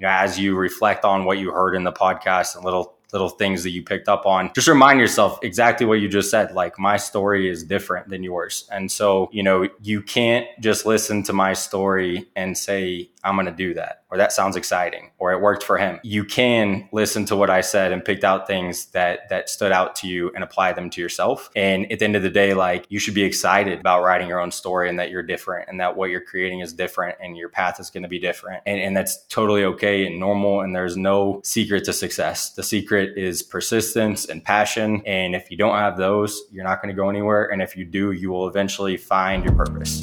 you know, as you reflect on what you heard in the podcast and little little things that you picked up on. Just remind yourself exactly what you just said. Like my story is different than yours. And so, you know, you can't just listen to my story and say, I'm going to do that, or that sounds exciting, or it worked for him. You can listen to what I said and picked out things that that stood out to you and apply them to yourself. And at the end of the day, like you should be excited about writing your own story and that you're different and that what you're creating is different and your path is going to be different. And, and that's totally okay and normal. And there's no secret to success. The secret is persistence and passion. And if you don't have those, you're not going to go anywhere. And if you do, you will eventually find your purpose.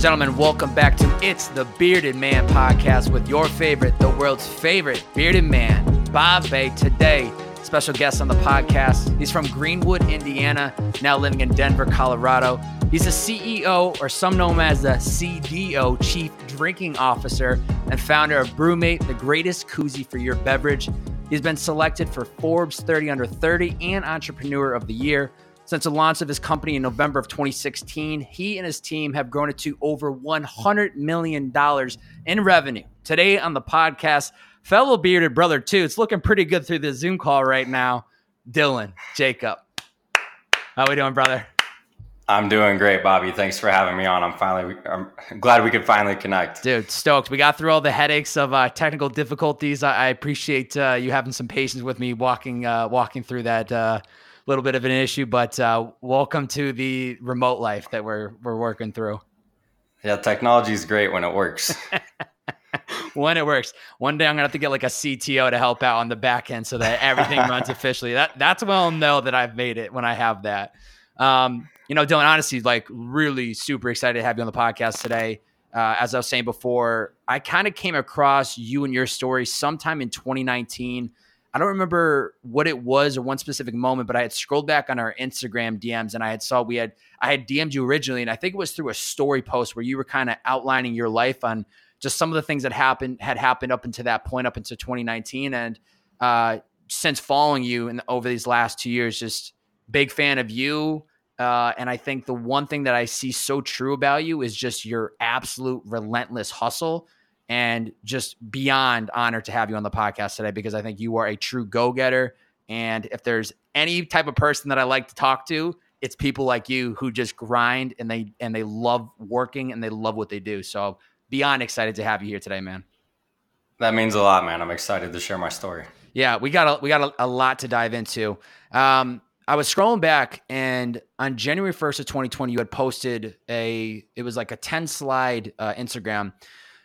And gentlemen, welcome back to It's the Bearded Man podcast with your favorite, the world's favorite bearded man, Bob Bay. Today, special guest on the podcast. He's from Greenwood, Indiana, now living in Denver, Colorado. He's the CEO, or some know him as the CDO, Chief Drinking Officer, and founder of BrüMate, the greatest koozie for your beverage. He's been selected for Forbes 30 Under 30 and Entrepreneur of the Year. Since the launch of his company in November of 2016, he and his team have grown it to over $100 million in revenue. Today on the podcast, fellow bearded brother, too. It's looking pretty good through the Zoom call right now. Dylan, Jacob. How are we doing, brother? I'm doing great, Bobby. Thanks for having me on. I'm finally, I'm glad we could finally connect. Dude, stoked. We got through all the headaches of uh, technical difficulties. I, I appreciate uh, you having some patience with me walking, uh, walking through that uh, little bit of an issue, but uh, welcome to the remote life that we're we're working through. Yeah, technology is great when it works. when it works. One day I'm gonna have to get like a CTO to help out on the back end so that everything runs officially. That that's when I'll know that I've made it when I have that. Um, you know, Dylan, honestly, like really super excited to have you on the podcast today. Uh, as I was saying before, I kind of came across you and your story sometime in 2019. I don't remember what it was or one specific moment, but I had scrolled back on our Instagram DMs and I had saw we had I had DM'd you originally, and I think it was through a story post where you were kind of outlining your life on just some of the things that happened had happened up until that point, up into 2019, and uh, since following you and over these last two years, just big fan of you. Uh, and I think the one thing that I see so true about you is just your absolute relentless hustle and just beyond honored to have you on the podcast today because I think you are a true go getter. And if there's any type of person that I like to talk to, it's people like you who just grind and they and they love working and they love what they do. So beyond excited to have you here today, man. That means a lot, man. I'm excited to share my story. Yeah, we got a, we got a, a lot to dive into. Um, I was scrolling back, and on January 1st of 2020, you had posted a it was like a 10 slide uh, Instagram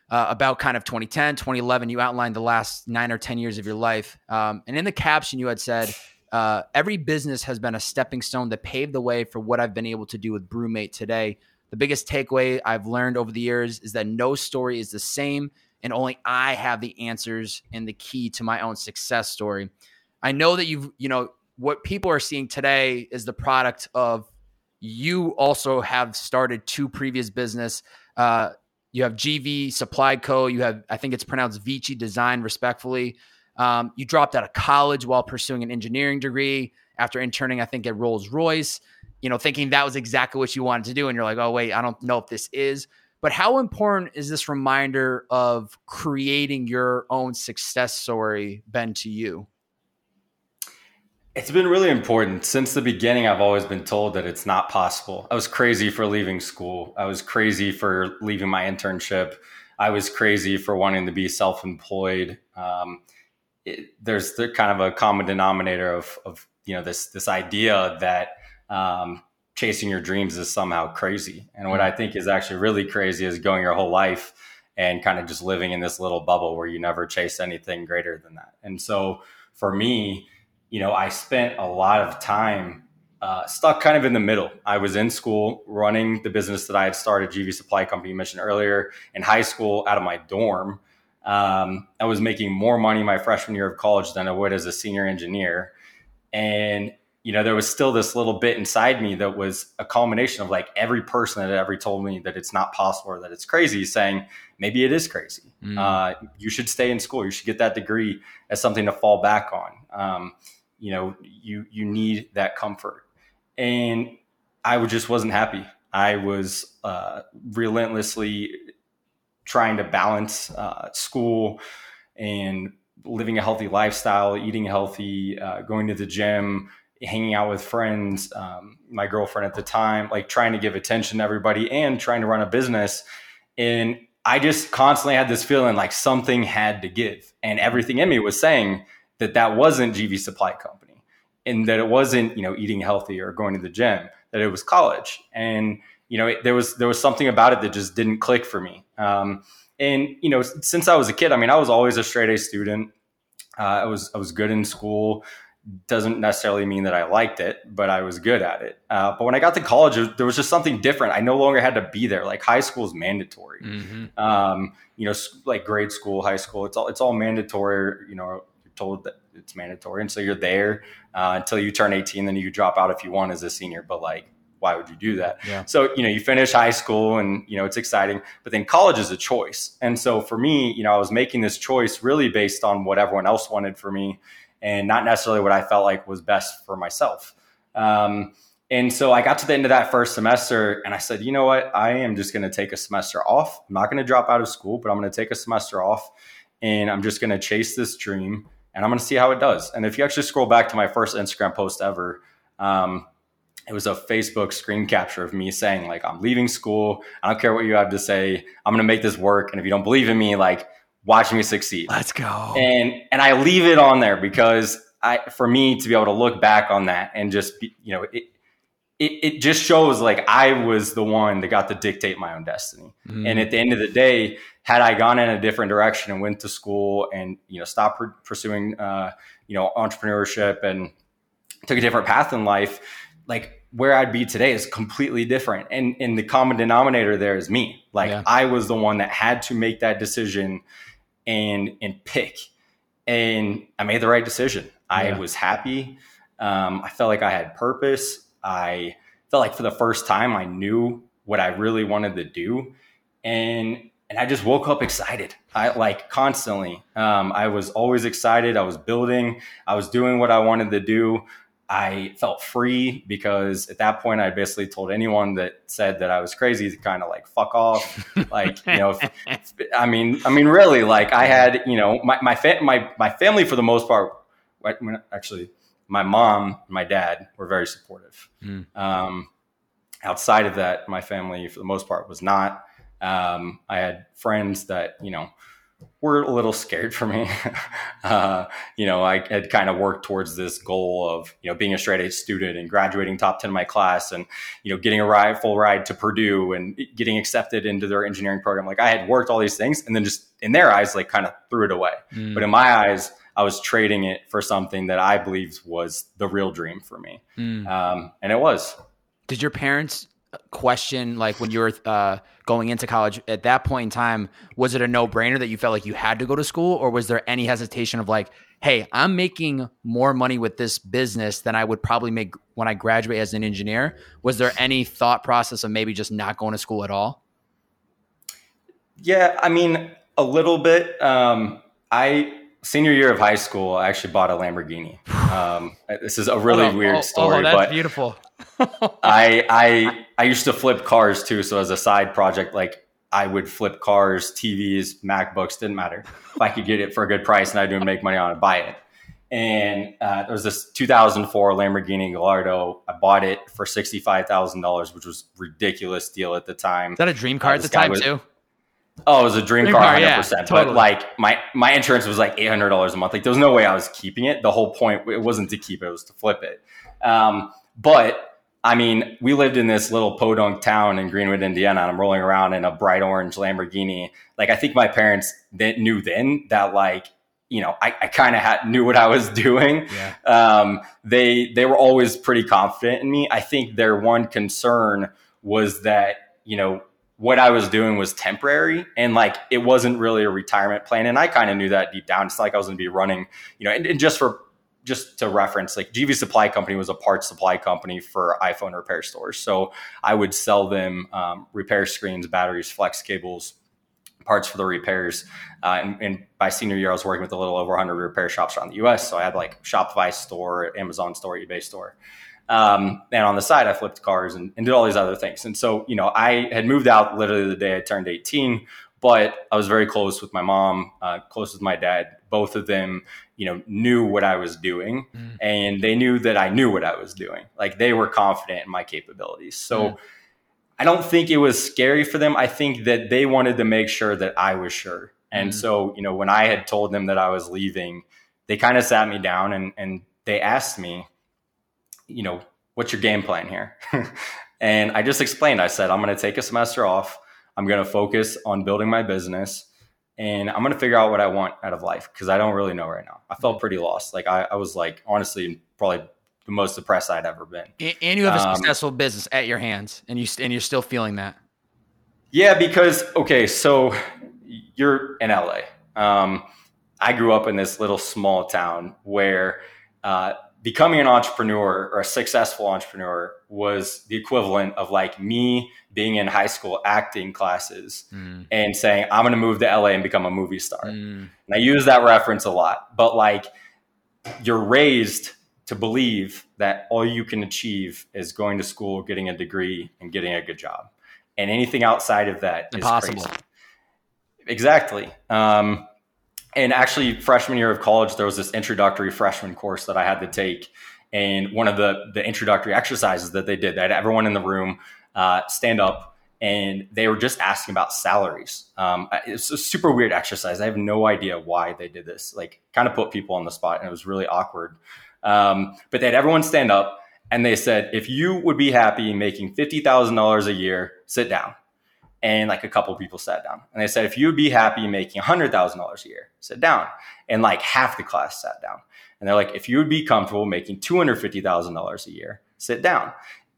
uh, about kind of 2010, 2011. You outlined the last nine or 10 years of your life. Um, and in the caption, you had said, uh, Every business has been a stepping stone that paved the way for what I've been able to do with BrüMate today. The biggest takeaway I've learned over the years is that no story is the same, and only I have the answers and the key to my own success story. I know that you've, you know, what people are seeing today is the product of you also have started two previous business. Uh, you have GV Supply Co. You have, I think it's pronounced Vicci Design, respectfully. Um, you dropped out of college while pursuing an engineering degree after interning, I think, at Rolls Royce, you know, thinking that was exactly what you wanted to do. And you're like, oh, wait, I don't know if this is. But how important is this reminder of creating your own success story been to you? It's been really important. Since the beginning, I've always been told that it's not possible. I was crazy for leaving school. I was crazy for leaving my internship. I was crazy for wanting to be self employed. Um, there's the kind of a common denominator of, of you know this this idea that um, chasing your dreams is somehow crazy. And what I think is actually really crazy is going your whole life and kind of just living in this little bubble where you never chase anything greater than that. And so for me, you know, I spent a lot of time uh, stuck kind of in the middle. I was in school running the business that I had started, GV Supply Company, mentioned earlier, in high school out of my dorm. Um, I was making more money my freshman year of college than I would as a senior engineer. And, you know, there was still this little bit inside me that was a culmination of like every person that had ever told me that it's not possible or that it's crazy saying, maybe it is crazy. Mm. Uh, you should stay in school. You should get that degree as something to fall back on. Um, you know, you you need that comfort. And I just wasn't happy. I was uh, relentlessly trying to balance uh, school and living a healthy lifestyle, eating healthy, uh, going to the gym, hanging out with friends, um, my girlfriend at the time, like trying to give attention to everybody and trying to run a business. And I just constantly had this feeling like something had to give. And everything in me was saying that that wasn't GV Supply Company and that it wasn't, you know, eating healthy or going to the gym, that it was college. And, you know, it, there was, there was something about it that just didn't click for me. Um, and, you know, since I was a kid, I mean, I was always a straight A student. Uh, I was, I was good in school doesn't necessarily mean that I liked it, but I was good at it. Uh, but when I got to college, there was just something different. I no longer had to be there. Like high school is mandatory. Mm-hmm. Um, you know, like grade school, high school, it's all it's all mandatory. You know, told that it's mandatory, and so you're there uh, until you turn 18. Then you drop out if you want as a senior. But like, why would you do that? Yeah. So you know, you finish high school, and you know it's exciting. But then college is a choice, and so for me, you know, I was making this choice really based on what everyone else wanted for me and not necessarily what I felt like was best for myself. Um, and so I got to the end of that first semester and I said, you know what? I am just going to take a semester off. I'm not going to drop out of school, but I'm going to take a semester off and I'm just going to chase this dream and I'm going to see how it does. And if you actually scroll back to my first Instagram post ever, um, it was a Facebook screen capture of me saying, like, I'm leaving school. I don't care what you have to say. I'm going to make this work. And if you don't believe in me, like, watch me succeed. Let's go. And and I leave it on there because I for me to be able to look back on that and just be, you know it, it it just shows like I was the one that got to dictate my own destiny. Mm. And at the end of the day, had I gone in a different direction and went to school and you know stopped pursuing uh, you know entrepreneurship and took a different path in life, like where I'd be today is completely different. And and the common denominator there is me. Like yeah. I was the one that had to make that decision and and pick. And I made the right decision. I was happy. Um, I felt like I had purpose. I felt like for the first time I knew what I really wanted to do, and and I just woke up excited. I like constantly. Um, I was always excited. I was building. I was doing what I wanted to do. I felt free because at that point I basically told anyone that said that I was crazy to kind of like fuck off. like, you know, if, I mean, I mean, really, like I had, you know, my, my, fa- my, my family for the most part, actually my mom, and my dad were very supportive. Mm. Um, outside of that, my family for the most part was not. Um, I had friends that, you know, were a little scared for me. uh, you know, I had kind of worked towards this goal of, you know, being a straight A student and graduating top 10 in my class and, you know, getting a ride, full ride to Purdue and getting accepted into their engineering program. Like I had worked all these things and then just in their eyes, like kind of threw it away. Mm. But in my eyes, I was trading it for something that I believed was the real dream for me. Mm. Um, and it was. Did your parents question like when you were uh, going into college at that point in time was it a no-brainer that you felt like you had to go to school or was there any hesitation of like hey i'm making more money with this business than i would probably make when i graduate as an engineer was there any thought process of maybe just not going to school at all yeah i mean a little bit um, i senior year of high school, I actually bought a Lamborghini. Um, this is a really oh, weird oh, story, oh, that's but beautiful. I I I used to flip cars too. So as a side project, like I would flip cars, TVs, MacBooks, didn't matter. If I could get it for a good price and I didn't make money on it, buy it. And uh, there was this 2004 Lamborghini Gallardo. I bought it for $65,000, which was ridiculous deal at the time. Is that a dream car uh, at the time was, too? Oh, it was a dream, dream car, hundred yeah, percent. Totally. But like my my insurance was like eight hundred dollars a month. Like there was no way I was keeping it. The whole point it wasn't to keep it; it was to flip it. Um, but I mean, we lived in this little podunk town in Greenwood, Indiana, and I'm rolling around in a bright orange Lamborghini. Like I think my parents that knew then that like you know I, I kind of had knew what I was doing. Yeah. Um, they they were always pretty confident in me. I think their one concern was that you know what I was doing was temporary and like it wasn't really a retirement plan. And I kind of knew that deep down. It's like I was going to be running, you know, and, and, just for just to reference, like GV Supply Company was a parts supply company for iPhone repair stores. So I would sell them um, repair screens, batteries, flex cables, parts for the repairs. Uh, and, and, by senior year, I was working with a little over 100 repair shops around the US. So I had like Shopify store, Amazon store, eBay store. Um, and on the side, I flipped cars and, and, did all these other things. And so, you know, I had moved out literally the day I turned 18, but I was very close with my mom, uh, close with my dad. Both of them, you know, knew what I was doing mm. and they knew that I knew what I was doing. Like they were confident in my capabilities. So, mm. I don't think it was scary for them. I think that they wanted to make sure that I was sure. And mm-hmm. so, you know, when I had told them that I was leaving, they kind of sat me down and, and they asked me, you know, what's your game plan here? and I just explained, I said, I'm going to take a semester off. I'm going to focus on building my business and I'm going to figure out what I want out of life because I don't really know right now. I felt pretty lost. Like I, I was like, honestly, probably the most depressed I'd ever been. And you have a um, successful business at your hands, and you and you're still feeling that. Yeah, because okay, so you're in LA. Um, I grew up in this little small town where uh, becoming an entrepreneur or a successful entrepreneur was the equivalent of like me being in high school acting classes mm. and saying I'm going to move to LA and become a movie star. Mm. And I use that reference a lot, but like you're raised to believe that all you can achieve is going to school, getting a degree, and getting a good job. And anything outside of that Impossible. is crazy. Exactly. Um, and actually, freshman year of college, there was this introductory freshman course that I had to take. And one of the, the introductory exercises that they did, had everyone in the room uh, stand up and they were just asking about salaries. Um, it's a super weird exercise. I have no idea why they did this. Like, kind of put people on the spot, and it was really awkward. Um, but they had everyone stand up and they said, if you would be happy making $50,000 a year, sit down. And like a couple people sat down. And they said, if you would be happy making $100,000 a year, sit down. And like half the class sat down. And they're like, if you would be comfortable making $250,000 a year, sit down.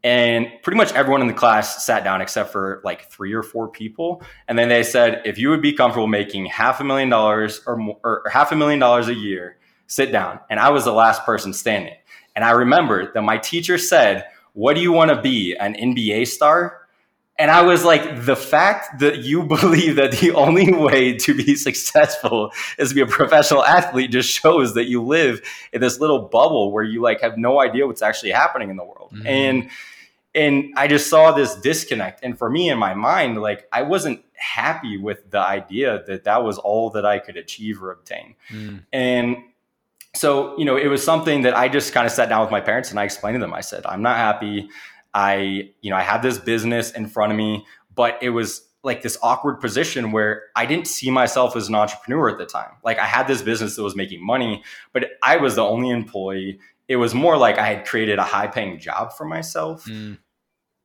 And pretty much everyone in the class sat down except for like three or four people. And then they said, if you would be comfortable making half a million dollars or, more, or half a million dollars a year, sit down. And I was the last person standing. And I remember that my teacher said, What do you want to be? An NBA star? And I was like, the fact that you believe that the only way to be successful is to be a professional athlete just shows that you live in this little bubble where you like have no idea what's actually happening in the world. Mm-hmm. And and I just saw this disconnect. And for me in my mind, like I wasn't happy with the idea that that was all that I could achieve or obtain. Mm. And so you know it was something that i just kind of sat down with my parents and i explained to them i said i'm not happy i you know i had this business in front of me but it was like this awkward position where i didn't see myself as an entrepreneur at the time like i had this business that was making money but i was the only employee it was more like i had created a high paying job for myself mm.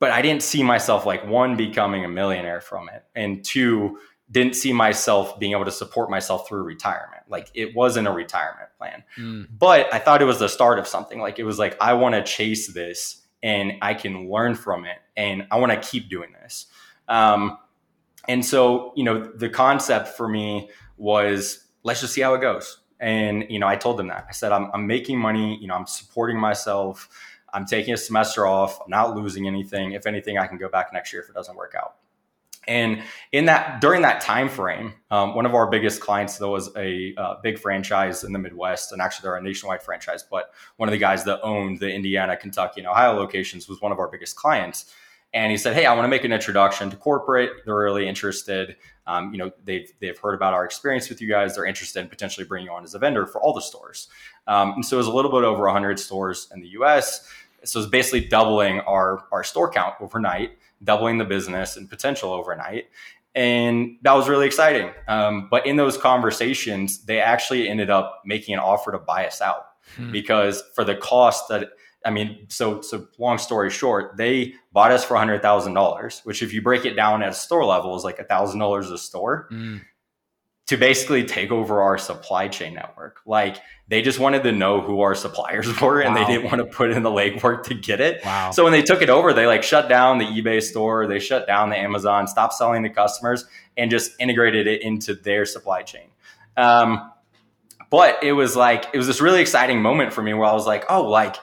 but i didn't see myself like one becoming a millionaire from it and two didn't see myself being able to support myself through retirement. Like it wasn't a retirement plan, mm. but I thought it was the start of something. Like it was like, I want to chase this and I can learn from it and I want to keep doing this. Um, and so, you know, the concept for me was let's just see how it goes. And, you know, I told them that I said, I'm, I'm making money, you know, I'm supporting myself. I'm taking a semester off. I'm not losing anything. If anything, I can go back next year if it doesn't work out. And in that during that time frame, um, one of our biggest clients though was a uh, big franchise in the Midwest, and actually they're a nationwide franchise. But one of the guys that owned the Indiana, Kentucky, and Ohio locations was one of our biggest clients. And he said, "Hey, I want to make an introduction to corporate. They're really interested. Um, you know, they've they've heard about our experience with you guys. They're interested in potentially bringing you on as a vendor for all the stores. Um, and so it was a little bit over 100 stores in the U.S. So it's basically doubling our our store count overnight." Doubling the business and potential overnight. And that was really exciting. Um, but in those conversations, they actually ended up making an offer to buy us out hmm. because for the cost that I mean, so so long story short, they bought us for hundred thousand dollars, which if you break it down at a store level is like a thousand dollars a store. Mm to basically take over our supply chain network. Like they just wanted to know who our suppliers were and wow. they didn't want to put in the legwork to get it. Wow. So when they took it over, they like shut down the eBay store, they shut down the Amazon, stopped selling to customers and just integrated it into their supply chain. Um, but it was like, it was this really exciting moment for me where I was like, oh, like,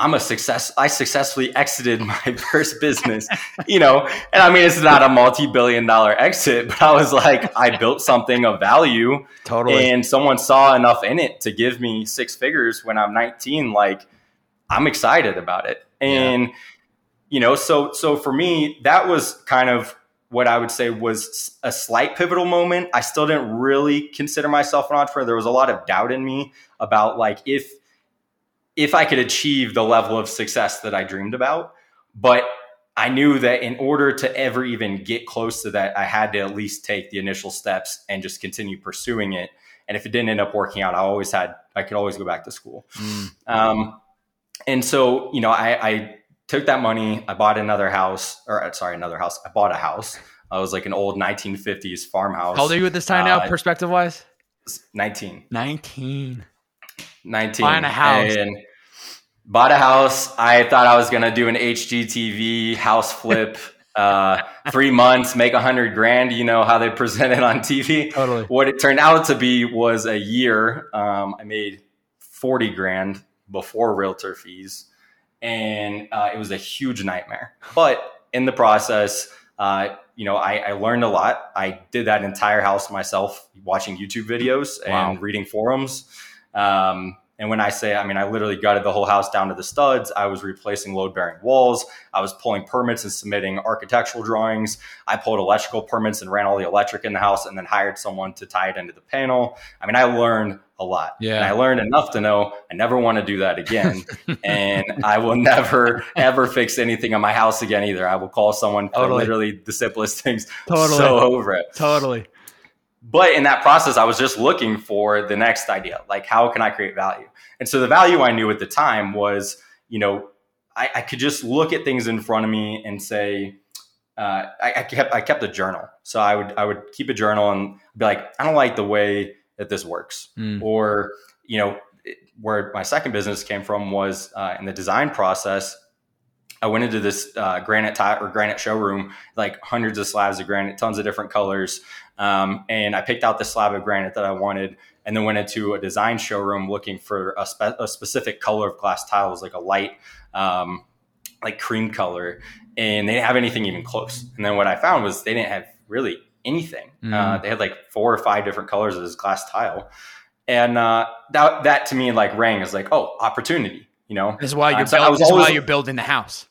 I'm a success. I successfully exited my first business, you know, and I mean, it's not a multi-billion dollar exit, but I was like, I built something of value totally. and someone saw enough in it to give me six figures when I'm 19. Like I'm excited about it. And, yeah. you know, so, so for me, that was kind of what I would say was a slight pivotal moment. I still didn't really consider myself an entrepreneur. There was a lot of doubt in me about like, if, if I could achieve the level of success that I dreamed about. But I knew that in order to ever even get close to that, I had to at least take the initial steps and just continue pursuing it. And if it didn't end up working out, I always had, I could always go back to school. Mm. Um, and so, you know, I, I, took that money, I bought another house, or uh, sorry, another house. I bought a house. I was like an old 1950s farmhouse. How old are you at this time uh, now, perspective wise? 19. 19. 19. Buying a house. And bought a house. I thought I was going to do an HGTV house flip. uh, three months, make a hundred grand. You know how they present it on TV. Totally. What it turned out to be was a year. Um, I made forty grand before realtor fees, and uh, it was a huge nightmare. But in the process, uh, you know, I, I, learned a lot. I did that entire house myself, watching YouTube videos and wow. reading forums. Um, and when I say, I mean, I literally gutted the whole house down to the studs. I was replacing load bearing walls. I was pulling permits and submitting architectural drawings. I pulled electrical permits and ran all the electric in the house and then hired someone to tie it into the panel. I mean, I learned a lot. Yeah. And I learned enough to know I never want to do that again. and I will never, ever fix anything on my house again either. I will call someone totally. for literally the simplest things. Totally. So over it. Totally but in that process i was just looking for the next idea like how can i create value and so the value i knew at the time was you know i, I could just look at things in front of me and say uh, I, I, kept i kept a journal so i would i would keep a journal and be like i don't like the way that this works mm. or you know where my second business came from was uh, in the design process I went into this uh, granite tile or granite showroom, like hundreds of slabs of granite, tons of different colors. Um, and I picked out the slab of granite that I wanted and then went into a design showroom looking for a, spe- a specific color of glass tiles, like a light, um, like cream color. And they didn't have anything even close. And then what I found was they didn't have really anything. Mm. Uh, they had like four or five different colors of this glass tile. And uh, that, that to me like rang as like, oh, opportunity. You know, this is why you're, um, so build, this always, why you're building the house.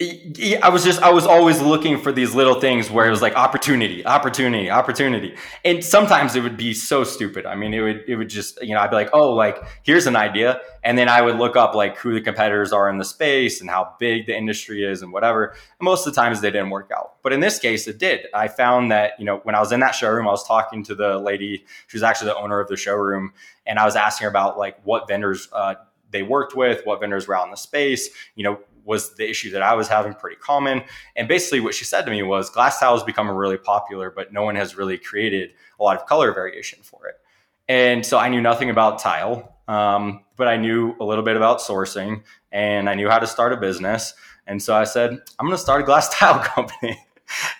I was just I was always looking for these little things where it was like opportunity, opportunity, opportunity. And sometimes it would be so stupid. I mean, it would it would just, you know, I'd be like, "Oh, like here's an idea." And then I would look up like who the competitors are in the space and how big the industry is and whatever. And most of the times they didn't work out. But in this case it did. I found that, you know, when I was in that showroom, I was talking to the lady, she was actually the owner of the showroom, and I was asking her about like what vendors uh, they worked with, what vendors were out in the space, you know, was the issue that I was having pretty common. And basically, what she said to me was glass tile has become really popular, but no one has really created a lot of color variation for it. And so I knew nothing about tile, um, but I knew a little bit about sourcing and I knew how to start a business. And so I said, I'm going to start a glass tile company.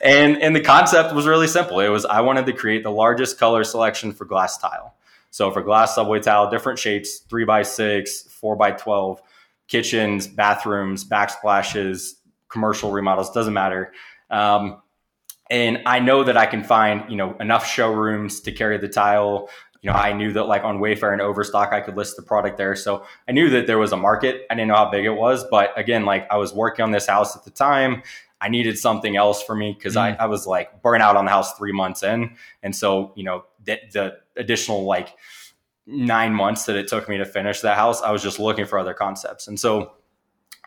and, and the concept was really simple. It was I wanted to create the largest color selection for glass tile. So for glass subway tile, different shapes, three by six, four by 12, kitchens, bathrooms, backsplashes, commercial remodels, doesn't matter. Um, and I know that I can find, you know, enough showrooms to carry the tile. You know, I knew that like on Wayfair and Overstock, I could list the product there. So I knew that there was a market. I didn't know how big it was, but again, like I was working on this house at the time. I needed something else for me because mm. I, I was like burnt out on the house three months in. And so, you know, the, the additional like nine months that it took me to finish that house, I was just looking for other concepts. And so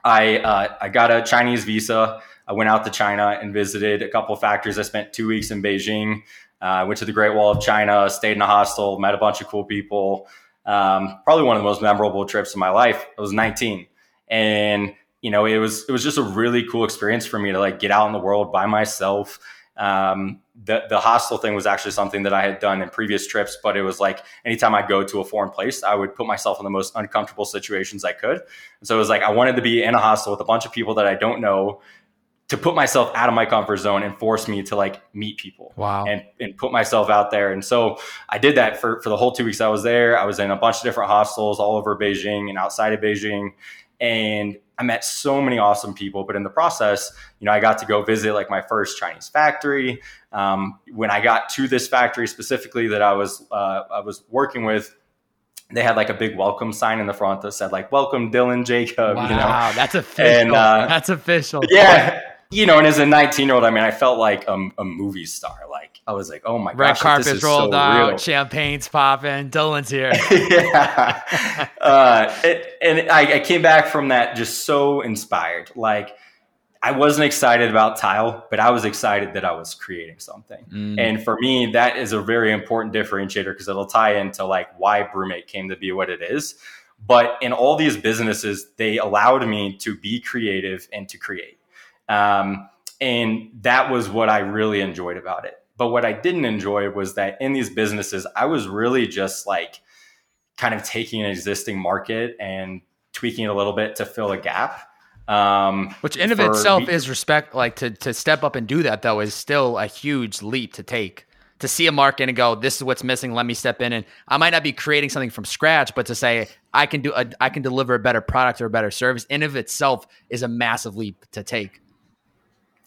I uh, I got a Chinese visa. I went out to China and visited a couple of factories. I spent two weeks in Beijing. I uh, went to the Great Wall of China, stayed in a hostel, met a bunch of cool people. Um, probably one of the most memorable trips of my life. I was 19, and you know it was it was just a really cool experience for me to like get out in the world by myself um, the the hostel thing was actually something that I had done in previous trips, but it was like anytime I go to a foreign place, I would put myself in the most uncomfortable situations I could. And so it was like I wanted to be in a hostel with a bunch of people that I don't know, to put myself out of my comfort zone and force me to like meet people wow. and, and put myself out there. And so i did that for, for the whole two weeks i was there. I was in a bunch of different hostels all over beijing and outside of beijing. And i met so many awesome people but in the process you know i got to go visit like my first chinese factory. Um, when i got to this factory specifically that i was uh, i was working with they had like a big welcome sign in the front that said like welcome dylan jacob wow you know? That's official. And, uh, that's official. yeah you know and as a 19 year old i mean i felt like a, a movie star like i was like oh my red gosh this carpet's rolled so out real. champagne's popping dylan's here yeah. Uh, it, and I, I came back from that just so inspired. Like, I wasn't excited about tile, but I was excited that I was creating something. Mm. And for me, that is a very important differentiator because it'll tie into like why BrüMate came to be what it is. But in all these businesses, they allowed me to be creative and to create. Um, and that was what I really enjoyed about it. But what I didn't enjoy was that in these businesses, I was really just like kind of taking an existing market and tweaking it a little bit to fill a gap. Um, Which in of itself me- is respect. Like to to step up and do that though is still a huge leap to take. To see a market and go, this is what's missing. Let me step in, and I might not be creating something from scratch, but to say I can do, a, I can deliver a better product or a better service, in of itself is a massive leap to take.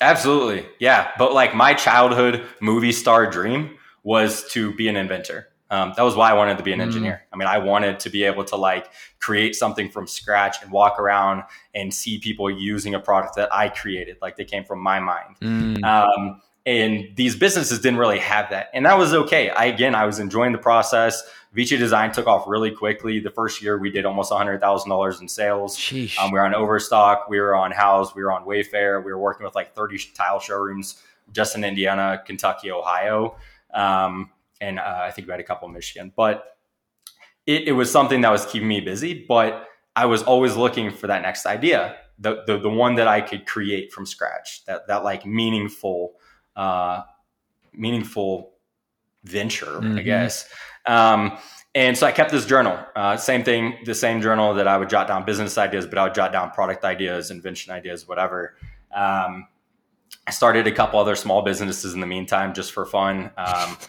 Absolutely. Yeah. But like my childhood movie star dream was to be an inventor. Um, that was why I wanted to be an Mm. engineer. I mean, I wanted to be able to like create something from scratch and walk around and see people using a product that I created, like they came from my mind. Mm. Um, and these businesses didn't really have that. And that was okay. I, again, I was enjoying the process. Vicci Design took off really quickly. The first year we did almost $100,000 in sales. Um, we were on Overstock, we were on Houzz, we were on Wayfair, we were working with like 30 tile showrooms just in Indiana, Kentucky, Ohio, um, and uh, I think we had a couple in Michigan. But it, it was something that was keeping me busy. But I was always looking for that next idea, the the, the one that I could create from scratch, that that like meaningful, uh, meaningful venture, I Mhm. guess. Um, and so I kept this journal. Uh, same thing, the same journal that I would jot down business ideas, but I would jot down product ideas, invention ideas, whatever. Um, I started a couple other small businesses in the meantime, just for fun. Um,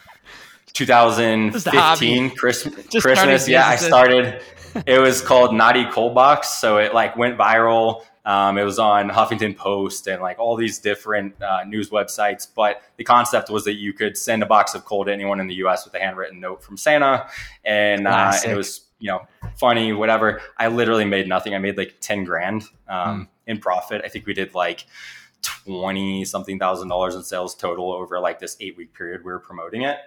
Just a hobby. 2015 Christmas, Christmas, yeah, I started. It was called Naughty Cold Box, so it like went viral. Um, it was on Huffington Post and like all these different uh, news websites. But the concept was that you could send a box of coal to anyone in the U.S. with a handwritten note from Santa, and, uh, and it was you know funny, whatever. I literally made nothing. I made like ten grand um, in profit. I think we did like twenty something thousand dollars in sales total over like this eight week period we were promoting it.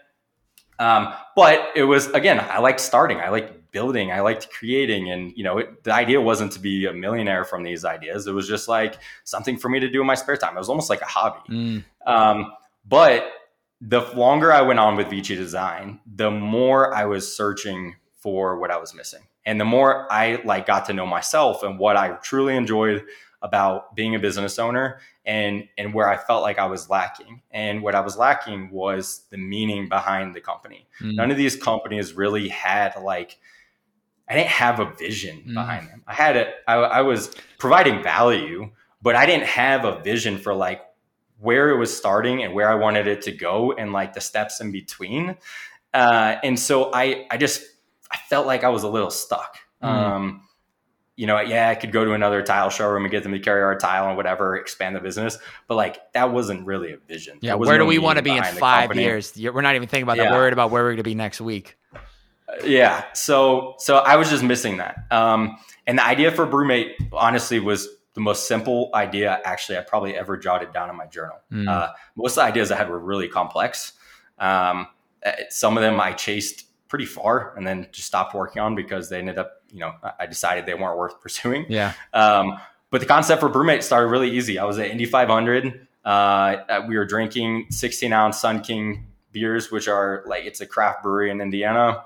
Um, but it was again, I liked starting, I liked building, I liked creating, and you know, it, the idea wasn't to be a millionaire from these ideas. It was just like something for me to do in my spare time. It was almost like a hobby. Mm. Um, but the longer I went on with Vicci Design, the more I was searching for what I was missing, and the more I like got to know myself and what I truly enjoyed about being a business owner and and where I felt like I was lacking. And what I was lacking was the meaning behind the company. Mm. None of these companies really had like I didn't have a vision Mm. behind them. I had it. I, I was providing value, but I didn't have a vision for like where it was starting and where I wanted it to go and like the steps in between. Uh, and so I I just I felt like I was a little stuck. Mm. Um, you know, yeah, I could go to another tile showroom and get them to carry our tile and whatever, expand the business. But like that wasn't really a vision. Yeah, was where do we want to be in five years? We're not even thinking about that. We're worried about where we're going to be next week. Yeah. So so I was just missing that. Um, and the idea for BrüMate honestly was the most simple idea actually I probably ever jotted down in my journal. Mm. Uh, most of the ideas I had were really complex. Um, uh, some of them I chased pretty far and then just stopped working on because they ended up, you know, I- I decided they weren't worth pursuing. Yeah. Um, but the concept for BrüMate started really easy. I was at Indy 500. Uh, uh, we were drinking 16 ounce Sun King beers, which are like it's a craft brewery in Indiana.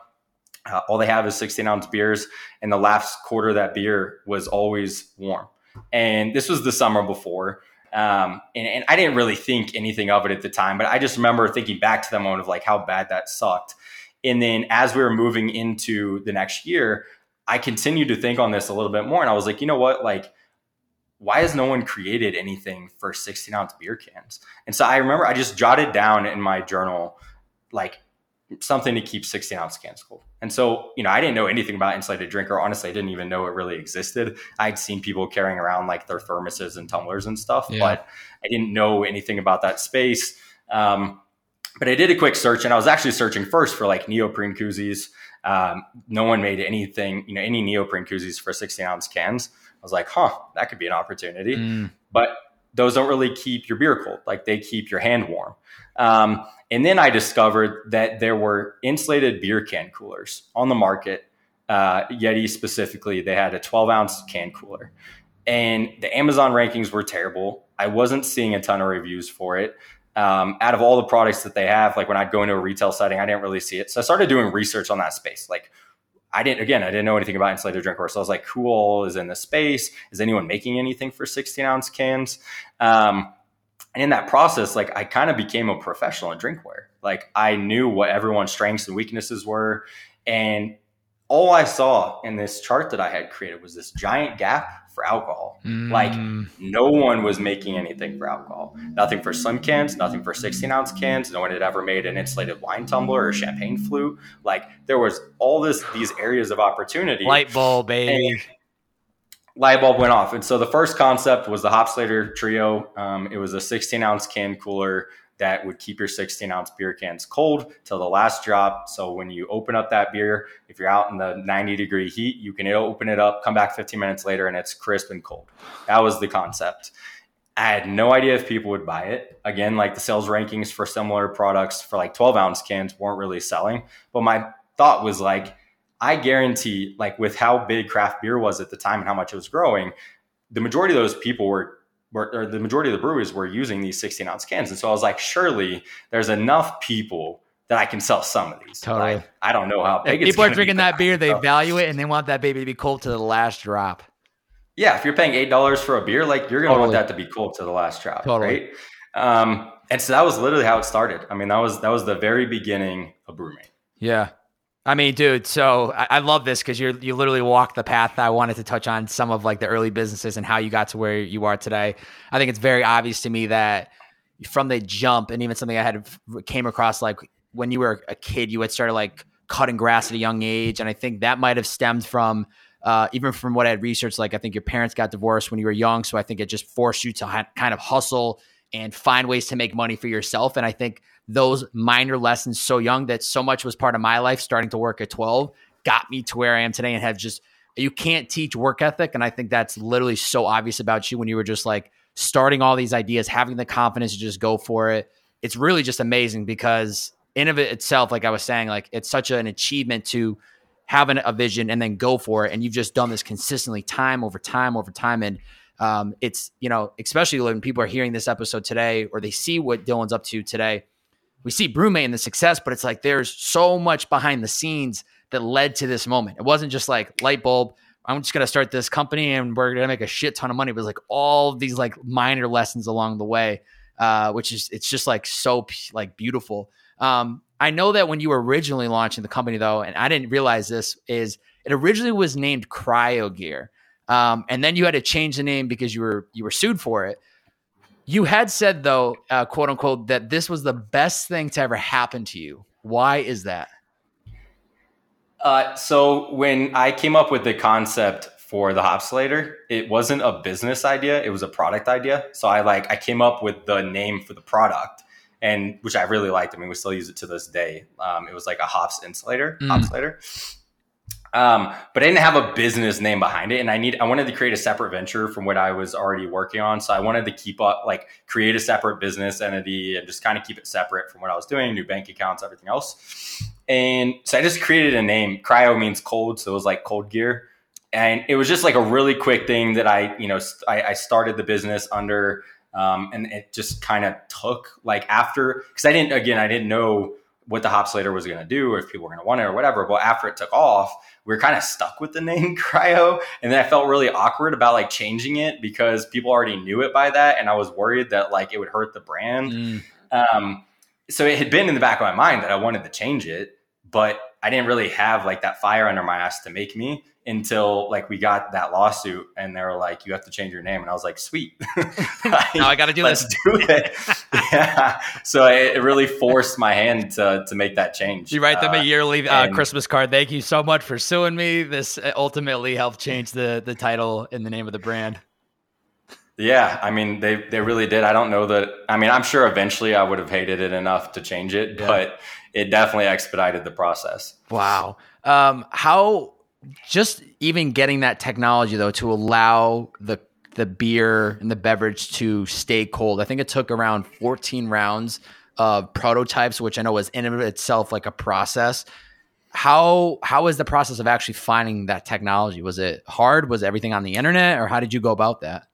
Uh, all they have is 16 ounce beers, and the last quarter of that beer was always warm. And this was the summer before. Um, and, and I didn't really think anything of it at the time, but I just remember thinking back to that moment of like how bad that sucked. And then as we were moving into the next year, I continued to think on this a little bit more. And I was like, you know what? Like, why has no one created anything for 16 ounce beer cans? And so I remember I just jotted down in my journal, like something to keep 16 ounce cans cold. And so, you know, I didn't know anything about insulated drinker. Honestly, I didn't even know it really existed. I'd seen people carrying around like their thermoses and tumblers and stuff, yeah. but I didn't know anything about that space. Um, but I did a quick search and I was actually searching first for like neoprene koozies. Um, no one made anything, you know, any neoprene koozies for 16 ounce cans. I was like, huh, that could be an opportunity. Mm. But those don't really keep your beer cold. Like they keep your hand warm. Um, and then I discovered that there were insulated beer can coolers on the market. Uh, Yeti specifically, they had a 12 ounce can cooler. And the Amazon rankings were terrible. I wasn't seeing a ton of reviews for it. Um, out of all the products that they have, like when I'd go into a retail setting, I didn't really see it. So I started doing research on that space. Like, I didn't, again, I didn't know anything about insulated drinkware. So I was like, cool, is in the space? Is anyone making anything for 16 ounce cans? Um, and in that process, like I kind of became a professional in drinkware. Like I knew what everyone's strengths and weaknesses were. And all I saw in this chart that I had created was this giant gap for alcohol. Mm. Like no one was making anything for alcohol. Nothing for slim cans, nothing for 16 ounce cans. No one had ever made an insulated wine tumbler or champagne flute. Like there was all this these areas of opportunity. Light bulb, baby. And light bulb went off. And so the first concept was the Hopsulator Trio. Um, it was a 16 ounce can cooler that would keep your 16 ounce beer cans cold till the last drop. So when you open up that beer, if you're out in the 90 degree heat, you can open it up, come back 15 minutes later, and it's crisp and cold. That was the concept. I had no idea if people would buy it. Again, like the sales rankings for similar products for like 12 ounce cans weren't really selling. But my thought was like, I guarantee, like with how big craft beer was at the time and how much it was growing, the majority of those people were were, or the majority of the breweries were using these 16 ounce cans. And so I was like, surely there's enough people that I can sell some of these. Totally. Like, I don't know how big people are drinking that beer. They value it and they want that baby to be cold to the last drop. Yeah. If you're paying $8 for a beer, like you're going to totally. want that to be cold to the last drop. Totally. Right. Um, and so that was literally how it started. I mean, that was, that was the very beginning of brewing. Yeah. I mean, dude, so I, I love this because you're you literally walk the path. I wanted to touch on some of like the early businesses and how you got to where you are today. I think it's very obvious to me that from the jump, and even something I had came across like when you were a kid, you had started like cutting grass at a young age, and I think that might have stemmed from uh, even from what I had researched. Like I think your parents got divorced when you were young, so I think it just forced you to ha- kind of hustle and find ways to make money for yourself. And I think those minor lessons so young that so much was part of my life starting to work at 12 got me to where I am today and have just you can't teach work ethic. And I think that's literally so obvious about you when you were just like starting all these ideas having the confidence to just go for it. It's really just amazing because in of it itself like I was saying like it's such an achievement to have an, a vision and then go for it. And you've just done this consistently time over time over time. And um, it's you know especially when people are hearing this episode today or they see what Dylan's up to today we see BrüMate and the success, but it's like there's so much behind the scenes that led to this moment. It wasn't just like light bulb. I'm just gonna start this company and we're gonna make a shit ton of money. It was like all these like minor lessons along the way, uh, which is it's just like so like beautiful. Um, I know that when you were originally launching the company though, and I didn't realize this is it originally was named Cryo Gear, um, and then you had to change the name because you were you were sued for it. You had said though, uh, quote unquote, that this was the best thing to ever happen to you. Why is that? Uh, so when I came up with the concept for the Hopsulator, it wasn't a business idea; it was a product idea. So I like I came up with the name for the product, and which I really liked. I mean, we still use it to this day. Um, it was like a hops insulator, mm. Hopsulator. Um, but I didn't have a business name behind it, and I need I wanted to create a separate venture from what I was already working on. So I wanted to keep up, like create a separate business entity and just kind of keep it separate from what I was doing, new bank accounts, everything else. And so I just created a name. Cryo means cold, so it was like cold gear, and it was just like a really quick thing that I, you know, I, I started the business under, um, and it just kind of took like after because I didn't again I didn't know what the Hopsulator was going to do or if people were going to want it or whatever. But after it took off, we were kind of stuck with the name cryo. And then I felt really awkward about like changing it because people already knew it by that. And I was worried that like it would hurt the brand. Mm. Um, so it had been in the back of my mind that I wanted to change it, but I didn't really have like that fire under my ass to make me. Until like we got that lawsuit and they were like, you have to change your name. And I was like, sweet. now I got to do Let's this. do it. yeah. So it, it really forced my hand to, to make that change. You write them Uh, a yearly uh, and- Christmas card. Thank you so much for suing me. This uh, ultimately helped change the the title and the name of the brand. Yeah, I mean they they really did. I don't know that. I mean, I'm sure eventually I would have hated it enough to change it, Yeah. but it definitely expedited the process. Wow. Um, how just even getting that technology though to allow the the beer and the beverage to stay cold. I think it took around 14 rounds of prototypes, which I know was in itself like a process. How how was the process of actually finding that technology? Was it hard? Was everything on the internet, or how did you go about that?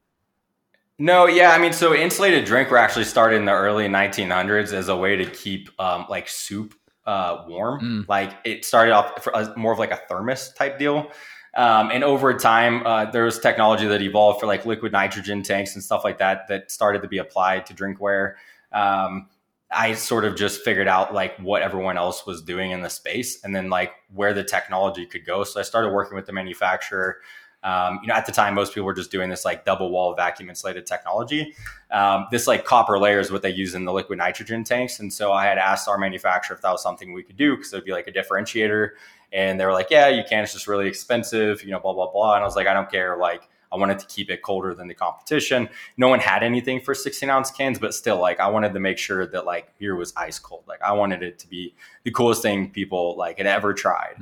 No, yeah, I mean, so insulated drinkware actually started in the early 1900s as a way to keep um, like soup uh, warm. Mm. Like it started off for a, more of like a thermos type deal. Um, and over time, uh, there was technology that evolved for like liquid nitrogen tanks and stuff like that that started to be applied to drinkware. Um, I sort of just figured out like what everyone else was doing in the space and then like where the technology could go. So I started working with the manufacturer. Um, you know, at the time, most people were just doing this like double wall vacuum insulated technology. Um, this like copper layer is what they use in the liquid nitrogen tanks. And so I had asked our manufacturer if that was something we could do because it would be like a differentiator. And they were like, yeah, you can. It's just really expensive, you know, blah, blah, blah. And I was like, I don't care. Like, I wanted to keep it colder than the competition. No one had anything for 16 ounce cans, but still, like, I wanted to make sure that like beer was ice cold. Like, I wanted it to be the coolest thing people like had ever tried.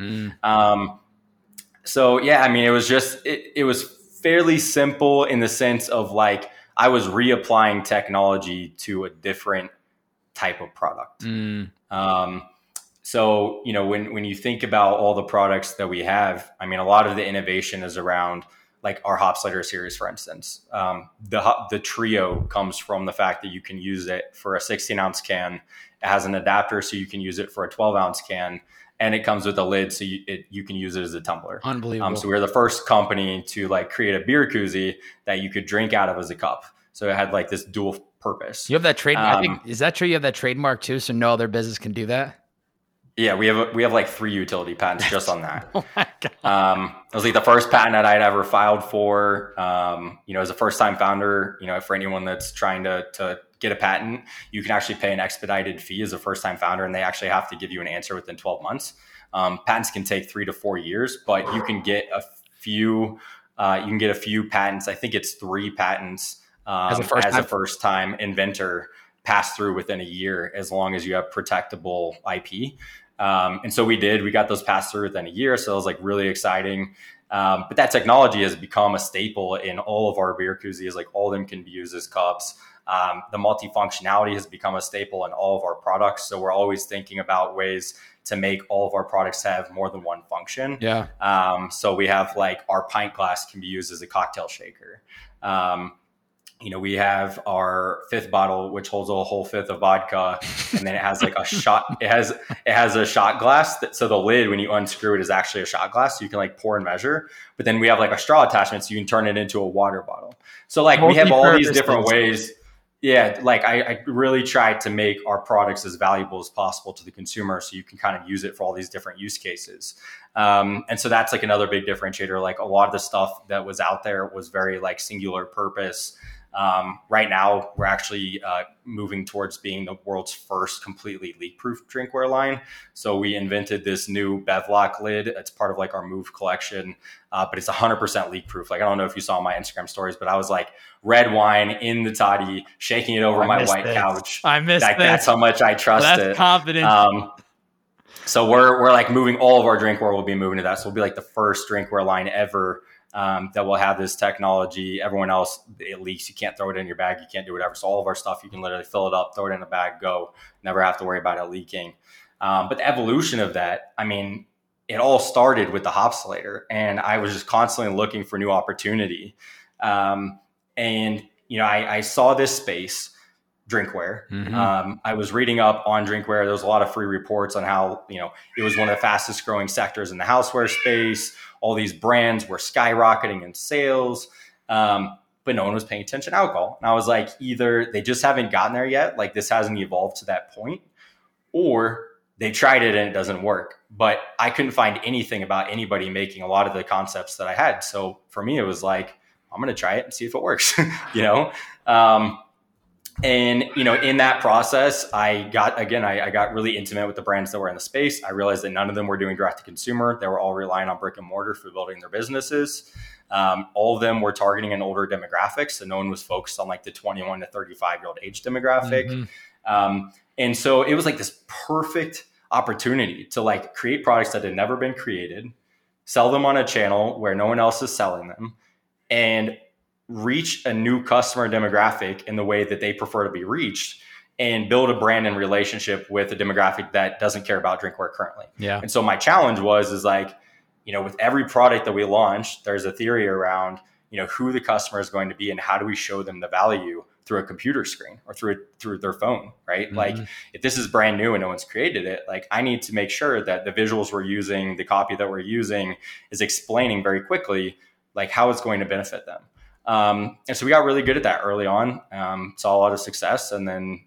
Um, so yeah, I mean, it was just it, it was fairly simple in the sense of like I was reapplying technology to a different type of product. Mm. Um, so you know, when when you think about all the products that we have, I mean, a lot of the innovation is around like our Hopsulator series, for instance. Um, the the trio comes from the fact that you can use it for a 16 ounce can. It has an adapter, so you can use it for a 12 ounce can, and it comes with a lid, so you it, you can use it as a tumbler. Unbelievable. Um, so we were the first company to like create a beer koozie that you could drink out of as a cup. So it had like this dual purpose. you have that trade. I um, think is that true? You have that trademark too, so no other business can do that. Yeah, we have we have like three utility patents just on that. Oh my god. Um, it was like the first patent that I'd ever filed for. Um, you know, as a first time founder, you know, for anyone that's trying to to get a patent, you can actually pay an expedited fee as a first time founder, and they actually have to give you an answer within 12 months. Um, patents can take three to four years, but you can get a few. Uh, you can get a few patents. I think it's three patents um, As a first as time- a first time inventor pass through within a year, as long as you have protectable IP. Um, and so we did. We got those passed through within a year. So it was like really exciting. Um, but that technology has become a staple in all of our beer koozies. Like all of them can be used as cups. Um, the multifunctionality has become a staple in all of our products. So we're always thinking about ways to make all of our products have more than one function. Yeah. Um, so we have like our pint glass can be used as a cocktail shaker. Um, you know, we have our fifth bottle, which holds a whole fifth of vodka, and then it has like a shot. It has it has a shot glass. That, so the lid, when you unscrew it, is actually a shot glass. So you can like pour and measure. But then we have like a straw attachment, so you can turn it into a water bottle. So like we have all these different ways. Yeah, like I, I really try to make our products as valuable as possible to the consumer, so you can kind of use it for all these different use cases. Um, and so that's like another big differentiator. Like a lot of the stuff that was out there was very like singular purpose. Um, right now, we're actually uh, moving towards being the world's first completely leak-proof drinkware line. So we invented this new Bevlock lid. It's part of like our Move collection, uh, but it's 100% leak-proof. Like I don't know if you saw my Instagram stories, but I was like red wine in the toddy, shaking it over I my white this. couch. I missed Like, this. that's how much I trust That's it. confidence. Um, so we're we're like moving all of our drinkware will be moving to that. So we'll be like the first drinkware line ever um, that will have this technology. Everyone else it leaks. You can't throw it in your bag. You can't do whatever. So all of our stuff you can literally fill it up, throw it in a bag, go. Never have to worry about it leaking. Um, but the evolution of that, I mean, it all started with the Hopsulator, and I was just constantly looking for new opportunity. Um, and you know, I, I saw this space drinkware. Mhm. Um, I was reading up on drinkware. There was a lot of free reports on how you know it was one of the fastest growing sectors in the houseware space. All these brands were skyrocketing in sales, um, but no one was paying attention to alcohol. And I was like, either they just haven't gotten there yet, like this hasn't evolved to that point, or they tried it and it doesn't work. But I couldn't find anything about anybody making a lot of the concepts that I had. So for me, it was like, I'm going to try it and see if it works, you know? Um, and you know in that process i got again I, I, got really intimate with the brands that were in the space. I realized that none of them were doing direct to consumer. They were all relying on brick and mortar for building their businesses. Um, all of them were targeting an older demographic so no one was focused on like the 21 to 35 year old age demographic. Mm-hmm. um, and so it was like this perfect opportunity to like create products that had never been created sell them on a channel where no one else is selling them and reach a new customer demographic in the way that they prefer to be reached and build a brand and relationship with a demographic that doesn't care about drinkware currently. Yeah. And so my challenge was is like, you know, with every product that we launch, there's a theory around, you know, who the customer is going to be and how do we show them the value through a computer screen or through through their phone, right? Mm-hmm. Like if this is brand new and no one's created it, like I need to make sure that the visuals we're using, the copy that we're using is explaining very quickly like how it's going to benefit them. Um, and so we got really good at that early on. Um, saw a lot of success, and then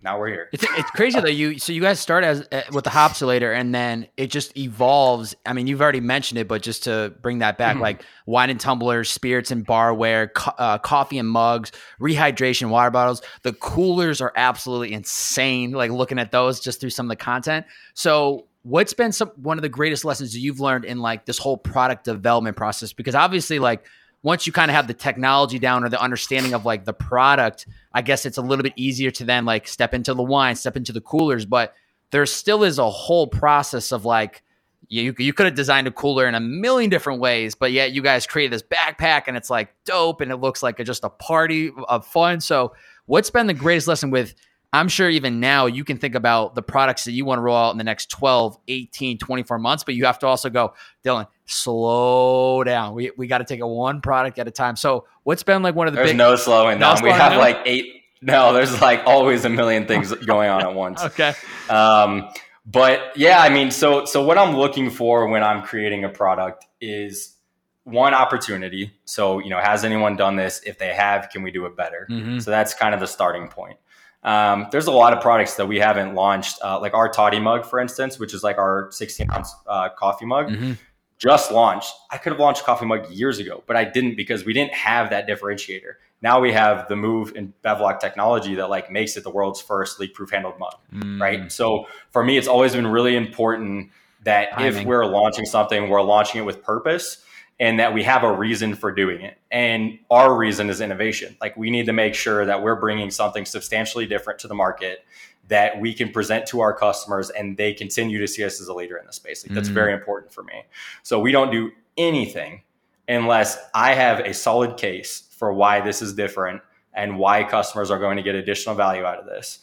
now we're here. It's, it's crazy that you so you guys start as uh, with the Hopsulator, and then it just evolves. I mean, you've already mentioned it, but just to bring that back, mm-hmm. like wine and tumblers, spirits and barware, co- uh, coffee and mugs, rehydration water bottles. The coolers are absolutely insane. Like looking at those just through some of the content. So what's been some one of the greatest lessons that you've learned in like this whole product development process because obviously like once you kind of have the technology down or the understanding of like the product, I guess it's a little bit easier to then like step into the wine, step into the coolers. But there still is a whole process of like, you, you could have designed a cooler in a million different ways, but yet you guys created this backpack and it's like dope and it looks like a, just a party of fun. So, what's been the greatest lesson with I'm sure even now you can think about the products that you want to roll out in the next 12, 18, 24 months, but you have to also go, Dylan, slow down. We, we got to take it one product at a time. So, what's been like one of the There's big, no slowing no down. Slowing we have down? like eight. No, there's like always a million things going on at once. okay. Um, but yeah, I mean, so so what I'm looking for when I'm creating a product is one opportunity. So, you know, has anyone done this? If they have, can we do it better? Mm-hmm. So that's kind of the starting point. Um, there's a lot of products that we haven't launched, uh, like our toddy mug, for instance, which is like our 16 ounce uh, coffee mug. Mm-hmm. Just launched. I could have launched coffee mug years ago, but I didn't because we didn't have that differentiator. Now we have the move in Bevlock technology that like makes it the world's first leak proof handled mug, mm. right? So for me, it's always been really important that Timing. if we're launching something, we're launching it with purpose and that we have a reason for doing it. And our reason is innovation. Like we need to make sure that we're bringing something substantially different to the market that we can present to our customers and they continue to see us as a leader in the space. Like, that's mm-hmm. very important for me. So we don't do anything unless I have a solid case for why this is different and why customers are going to get additional value out of this.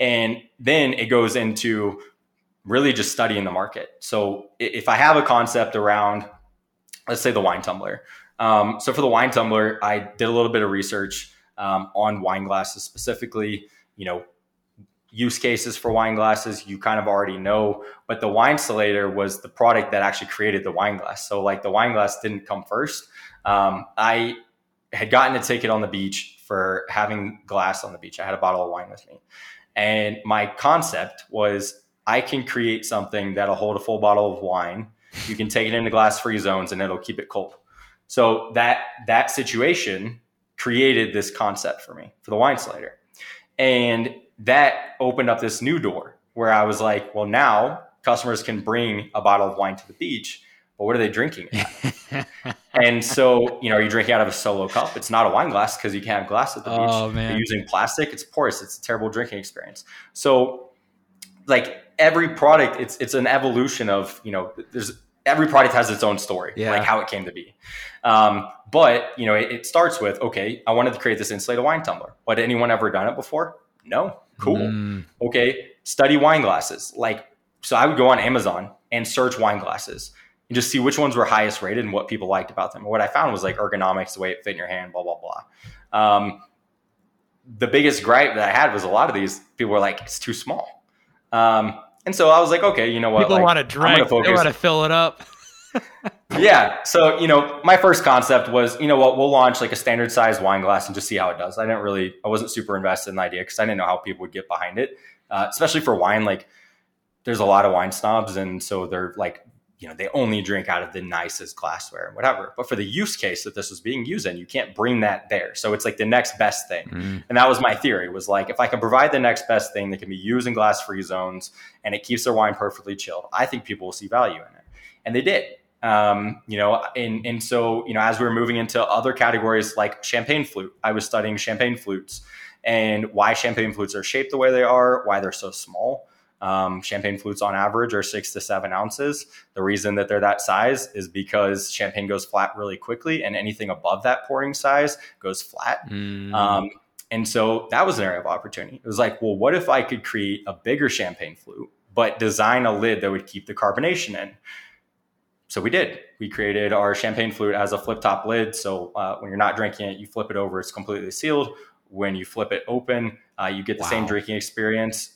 And then it goes into really just studying the market. So if I have a concept around let's say the wine tumbler. Um, so for the wine tumbler, I did a little bit of research um, on wine glasses specifically. You know, use cases for wine glasses you kind of already know, but the wine Winesulator was the product that actually created the wine glass. So like the wine glass didn't come first. Um, I had gotten a ticket on the beach for having glass on the beach. I had a bottle of wine with me, and my concept was I can create something that'll hold a full bottle of wine you can take it into glass free zones and it'll keep it cold. So that that situation created this concept for me for the Winesulator. And that opened up this new door where I was like, well, now customers can bring a bottle of wine to the beach, but what are they drinking? and so, you know, are you drinking out of a solo cup? It's not a wine glass because you can't have glass at the oh, beach. Man. You're using plastic, it's porous, it's a terrible drinking experience. So, like every product, it's it's an evolution of, you know, there's every product has its own story, yeah. like how it came to be. Um, but you know, it, it, starts with okay, I wanted to create this insulated wine tumbler. But anyone ever done it before? No. Cool. Mm. Okay, study wine glasses. Like, so I would go on Amazon and search wine glasses and just see which ones were highest rated and what people liked about them. And what I found was like ergonomics, the way it fit in your hand, blah blah blah. Um, the biggest gripe that I had was a lot of these people were like, it's too small. Um, and so I was like, okay, you know what? People like, want to drink. They want to fill it up. yeah. So, you know, my first concept was, you know what, we'll launch like a standard size wine glass and just see how it does. I didn't really, I wasn't super invested in the idea because I didn't know how people would get behind it, uh, especially for wine. Like there's a lot of wine snobs, and so they're like you know they only drink out of the nicest glassware and whatever. But for the use case that this was being used in you can't bring that there. So it's like the next best thing. Mm. and that was my theory was like if i can provide the next best thing that can be used in glass free zones and it keeps their wine perfectly chilled i think people will see value in it. And they did. Um, you know and, and so you know as we were moving into other categories like champagne flute i was studying champagne flutes and why champagne flutes are shaped the way they are why they're so small um, champagne flutes on average are six to seven ounces. The reason that they're that size is because champagne goes flat really quickly, and anything above that pouring size goes flat. Mm. Um, and so that was an area of opportunity. It was like, well, what if I could create a bigger champagne flute, but design a lid that would keep the carbonation in? So we did. We created our champagne flute as a flip top lid. So uh, when you're not drinking it, you flip it over, it's completely sealed. When you flip it open, uh, you get the wow. same drinking experience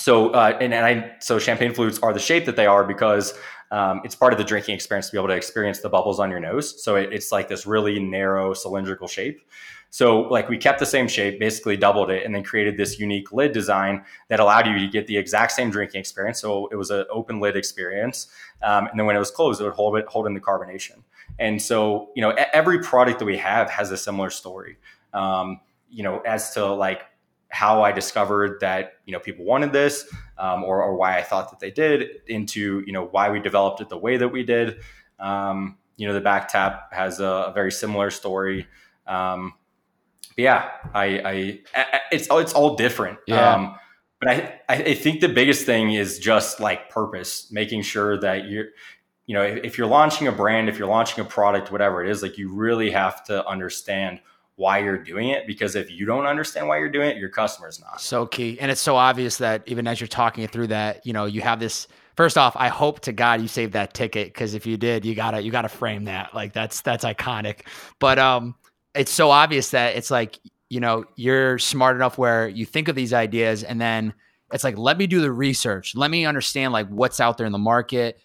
so uh, and, and I so champagne flutes are the shape that they are because um, it's part of the drinking experience to be able to experience the bubbles on your nose. So it, it's like this really narrow cylindrical shape. So like we kept the same shape, basically doubled it, and then created this unique lid design that allowed you to get the exact same drinking experience. So it was an open lid experience, um, and then when it was closed, it would hold it hold in the carbonation. And so you know every product that we have has a similar story. Um, you know as to like how I discovered that you know people wanted this, um, or, or why I thought that they did, into you know why we developed it the way that we did. Um, you know, the back tap has a, a very similar story. Um, but yeah, I, I, I, it's it's all different. Yeah. Um, but I I think the biggest thing is just like purpose, making sure that you're you know if, if you're launching a brand, if you're launching a product, whatever it is, like you really have to understand why you're doing it because if you don't understand why you're doing it, your customer's not. So key. And it's so obvious that even as you're talking it through that, you know, you have this first off, I hope to God you saved that ticket because if you did, you gotta you gotta frame that. Like that's that's iconic. But um it's so obvious that it's like, you know, you're smart enough where you think of these ideas and then it's like, let me do the research. Let me understand like what's out there in the market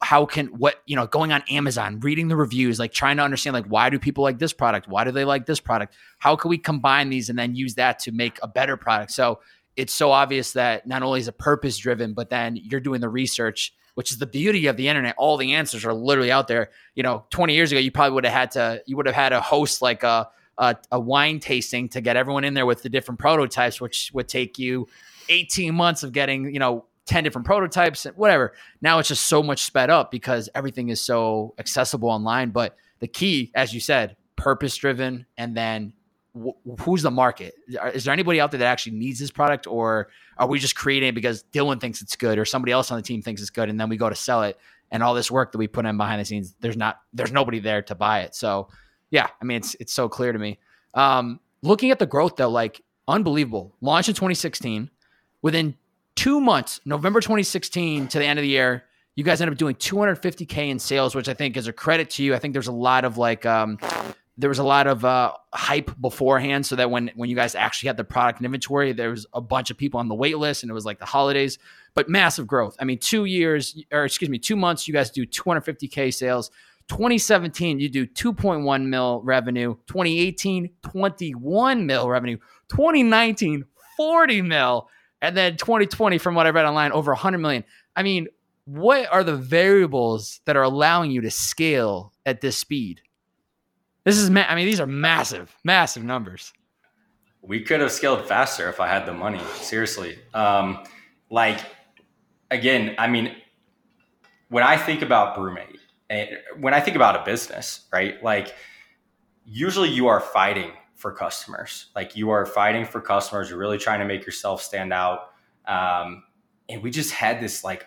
how can what you know going on amazon reading the reviews like trying to understand like why do people like this product? Why do they like this product? How can we combine these and then use that to make a better product? So it's so obvious that not only is it purpose driven but then you're doing the research which is the beauty of the internet. All the answers are literally out there. You know 20 years ago you probably would have had to you would have had to host like a, a, a wine tasting to get everyone in there with the different prototypes which would take you 18 months of getting you know 10 different prototypes, and whatever. Now it's just so much sped up because everything is so accessible online. But the key, as you said, purpose driven, and then wh- who's the market? Is there anybody out there that actually needs this product, or are we just creating it because Dylan thinks it's good, or somebody else on the team thinks it's good, and then we go to sell it? And all this work that we put in behind the scenes, there's not, there's nobody there to buy it. So, yeah, I mean, it's it's so clear to me. Um, looking at the growth though, like unbelievable. Launched in 2016. Within two months, November 2016 to the end of the year, you guys end up doing 250k in sales, which I think is a credit to you. I think there's a lot of like um, there was a lot of uh, hype beforehand, so that when when you guys actually had the product and inventory, there was a bunch of people on the wait list, and it was like the holidays. But massive growth. I mean, two years or excuse me, two months, you guys do 250k sales. 2017, you do 2.1 mil revenue. 2018, 21 mil revenue. 2019, 40 mil. And then 2020, from what I read online, over 100 million. I mean, what are the variables that are allowing you to scale at this speed? This is, ma- I mean, these are massive, massive numbers. We could have scaled faster if I had the money. Seriously. Um, like, again, I mean, when I think about BrüMate, eh, when I think about a business, right? Like, usually you are fighting for customers. Like you are fighting for customers. You're really trying to make yourself stand out. Um, and we just had this like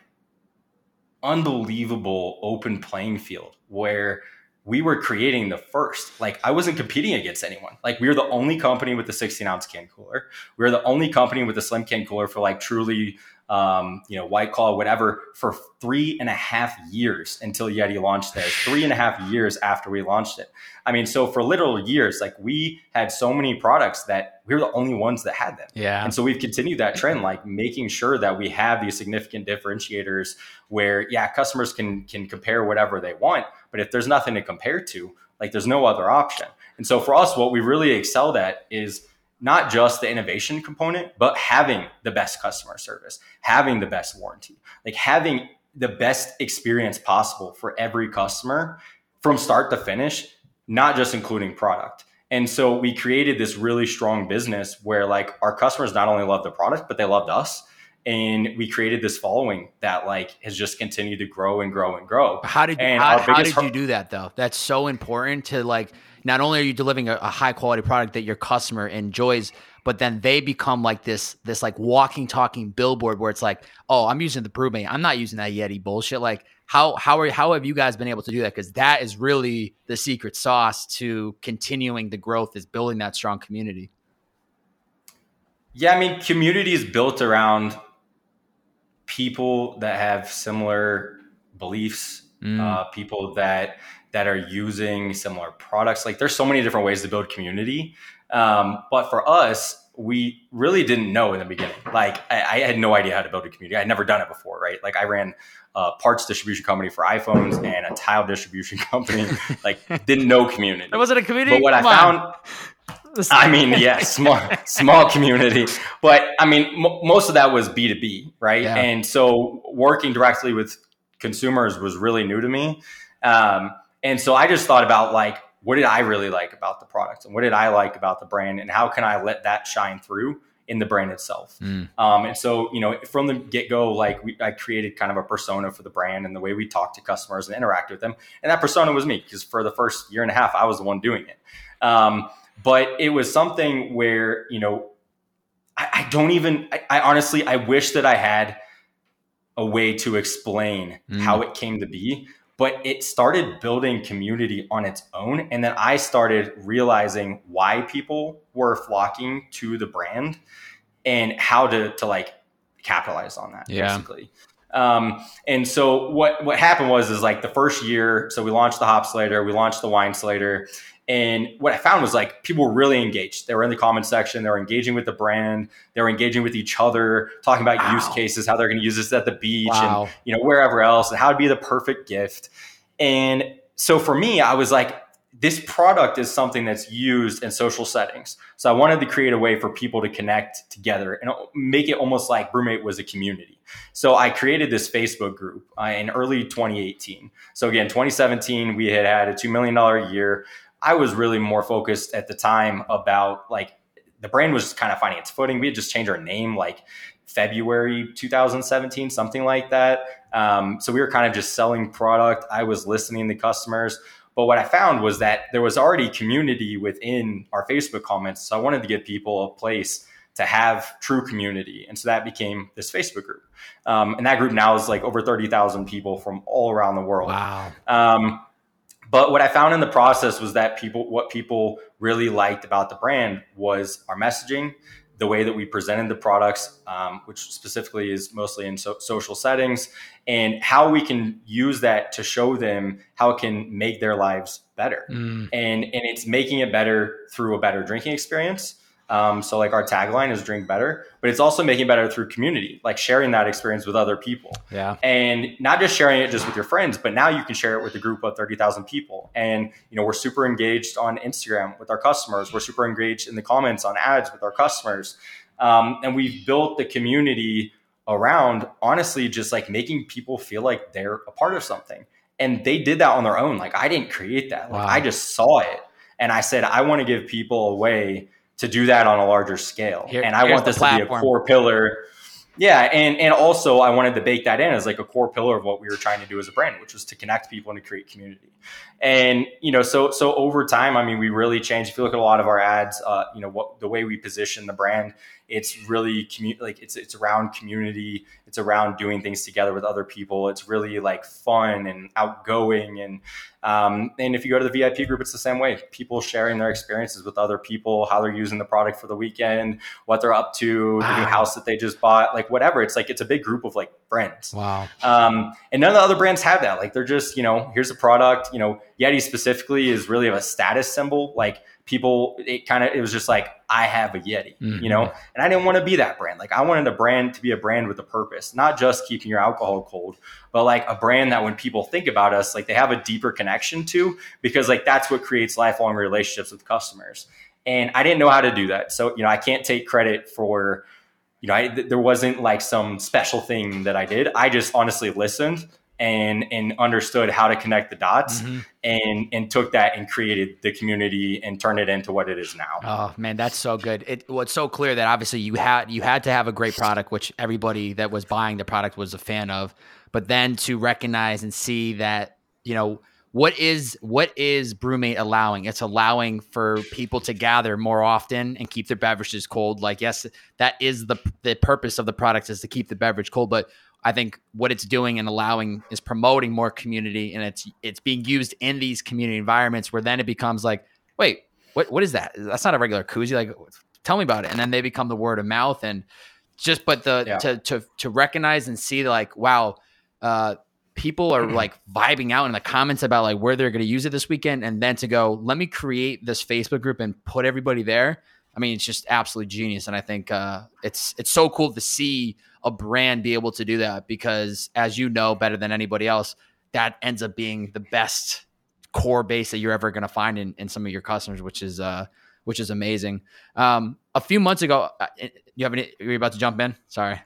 unbelievable open playing field where we were creating the first. Like I wasn't competing against anyone. Like we were the only company with the 16 ounce can cooler. We were the only company with a slim can cooler for like truly um, you know, White Claw, whatever, for three and a half years until Yeti launched theirs. Three and a half years after we launched it. I mean, so for literal years, like we had so many products that we were the only ones that had them. Yeah. And so we've continued that trend, like making sure that we have these significant differentiators where, yeah, customers can can compare whatever they want, but if there's nothing to compare to, like there's no other option. And so for us, what we really excelled at is not just the innovation component, but having the best customer service, having the best warranty, like having the best experience possible for every customer from start to finish, not just including product. And so we created this really strong business where like our customers not only love the product, but they loved us. And we created this following that like has just continued to grow and grow and grow. How did you, how, how did you do that though? That's so important to like not only are you delivering a, a high quality product that your customer enjoys, but then they become like this this like walking talking billboard where it's like oh i'm using the BrüMate i'm not using that yeti bullshit. Like how how are how have you guys been able to do that? Because that is really the secret sauce to continuing the growth is building that strong community. Yeah i mean community is built around people that have similar beliefs mm. uh, people that that are using similar products like there's so many different ways to build community um, but for us, we really didn't know in the beginning. Like I, I, had no idea how to build a community. I'd never done it before, right? Like I ran a parts distribution company for iPhones and a tile distribution company. like didn't know community. It wasn't a community. But what Come I found. On. I mean, yeah, small, small community, but I mean, m- most of that was B two B, right? Yeah. And so working directly with consumers was really new to me, um, and so I just thought about like, what did I really like about the product and what did I like about the brand and how can I let that shine through in the brand itself. Mm. Um, and so, you know, from the get go, like we, I created kind of a persona for the brand and the way we talk to customers and interact with them. And that persona was me because for the first year and a half, I was the one doing it. Um, but it was something where, you know, I, I don't even, I, I, honestly, I wish that I had a way to explain mm. how it came to be but it started building community on its own and then i started realizing why people were flocking to the brand and how to to like capitalize on that yeah. basically um, and so what what happened was is like the first year so we launched the Hopsulator we launched the Winesulator and what I found was like people were really engaged. They were in the comment section. They were engaging with the brand. They were engaging with each other, talking about wow. use cases, how they're going to use this at the beach wow. and you know wherever else, and how to be the perfect gift. And so for me, I was like, this product is something that's used in social settings. So I wanted to create a way for people to connect together and make it almost like BrüMate was a community. So I created this Facebook group uh, in early 2018. So again, 2017, we had had a $2 million year. I was really more focused at the time about like the brand was kind of finding its footing. We had just changed our name like February 2017, something like that. Um, so we were kind of just selling product. I was listening to customers. But what I found was that there was already community within our Facebook comments. So I wanted to give people a place to have true community. And so that became this Facebook group. Um, and that group now is like over 30,000 people from all around the world. Wow. Um, but what I found in the process was that people, what people really liked about the brand was our messaging, the way that we presented the products, um, which specifically is mostly in so- social settings, and how we can use that to show them how it can make their lives better. Mm. And and it's making it better through a better drinking experience um, so like our tagline is drink better, but it's also making better through community, like sharing that experience with other people. Yeah. And not just sharing it just with your friends, but now you can share it with a group of 30,000 people. And, you know, we're super engaged on Instagram with our customers. We're super engaged in the comments on ads with our customers. Um, and we've built the community around honestly just like making people feel like they're a part of something. And they did that on their own. Like I didn't create that. Like wow. I just saw it. And I said, I want to give people a way to do that on a larger scale. Here, and I want this to be a core pillar. Yeah, and and also I wanted to bake that in as like a core pillar of what we were trying to do as a brand, which was to connect people and to create community. And you know, so so over time, I mean, we really changed. If you look at a lot of our ads, uh, you know, what the way we position the brand, it's really commu- like it's it's around community it's around doing things together with other people it's really like fun and outgoing and um, and if you go to the vip group it's the same way. People sharing their experiences with other people how they're using the product for the weekend what they're up to wow. the new house that they just bought like whatever. It's like it's a big group of like friends. Wow. Um, and none of the other brands have that. Like they're just you know here's a product you know yeti specifically is really of a status symbol. Like people it kind of it was just like i have a yeti mm-hmm. you know and i didn't want to be that brand like i wanted a brand to be a brand with a purpose not just keeping your alcohol cold but like a brand that when people think about us like they have a deeper connection to because like that's what creates lifelong relationships with customers And I didn't know how to do that. So, you know, I can't take credit for, you know, I, th- there wasn't like some special thing that I did. I just honestly listened and and understood how to connect the dots mm-hmm. and and took that and created the community and turned it into what it is now. Oh man, that's so good. It well, so clear that obviously you had you had to have a great product, which everybody that was buying the product was a fan of, but then to recognize and see that you know what is what is BrüMate allowing it's allowing for people to gather more often and keep their beverages cold like yes that is the the purpose of the product is to keep the beverage cold but i think what it's doing and allowing is promoting more community and it's it's being used in these community environments where then it becomes like wait what what is that? That's not a regular koozie like tell me about it. And then they become the word of mouth and just but the yeah. to to to recognize and see like wow uh people are like vibing out in the comments about like where they're going to use it this weekend. And then to go let me create this facebook group and put everybody there i mean it's just absolutely genius. And i think uh, it's it's so cool to see a brand be able to do that because as you know better than anybody else that ends up being the best core base that you're ever going to find in, in some of your customers which is uh which is amazing. Um a few months ago uh, you have any you're about to jump in? Sorry.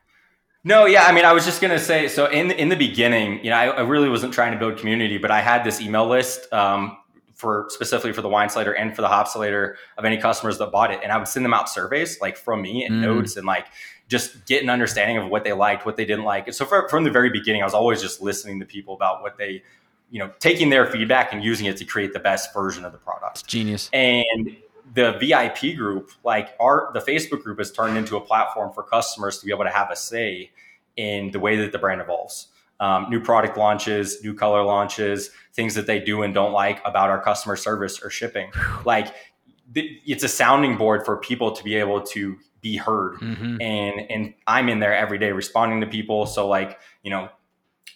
No, yeah, I mean, I was just gonna say. So in in the beginning, you know, I, I really wasn't trying to build community, but I had this email list um, for specifically for the Winesulator and for the Hopsulator of any customers that bought it, and I would send them out surveys like from me and mm. notes and like just get an understanding of what they liked, what they didn't like. And so for, from the very beginning, I was always just listening to people about what they, you know, taking their feedback and using it to create the best version of the product. Genius. And the VIP group, like our the Facebook group, has turned into a platform for customers to be able to have a say in the way that the brand evolves. Um, new product launches, new color launches, things that they do and don't like about our customer service or shipping. Like it's a sounding board for people to be able to be heard. Mm-hmm. And and I'm in there every day responding to people. So like you know,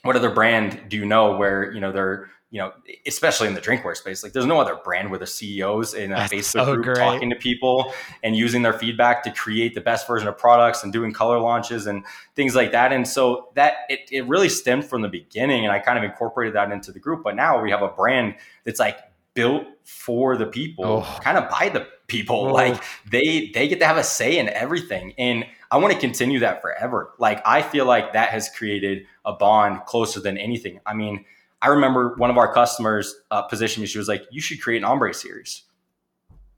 what other brand do you know where you know they're you know, especially in the drinkware space, like there's no other brand where the CEOs in a That's Facebook so group great. talking to people and using their feedback to create the best version of products and doing color launches and things like that. And so that it, it really stemmed from the beginning and I kind of incorporated that into the group. But now we have a brand that's like built for the people, oh. kind of by the people. Oh. Like they they get to have a say in everything. And I want to continue that forever. Like I feel like that has created a bond closer than anything. I mean, I remember one of our customers uh, positioned me. She was like, "You should create an ombre series."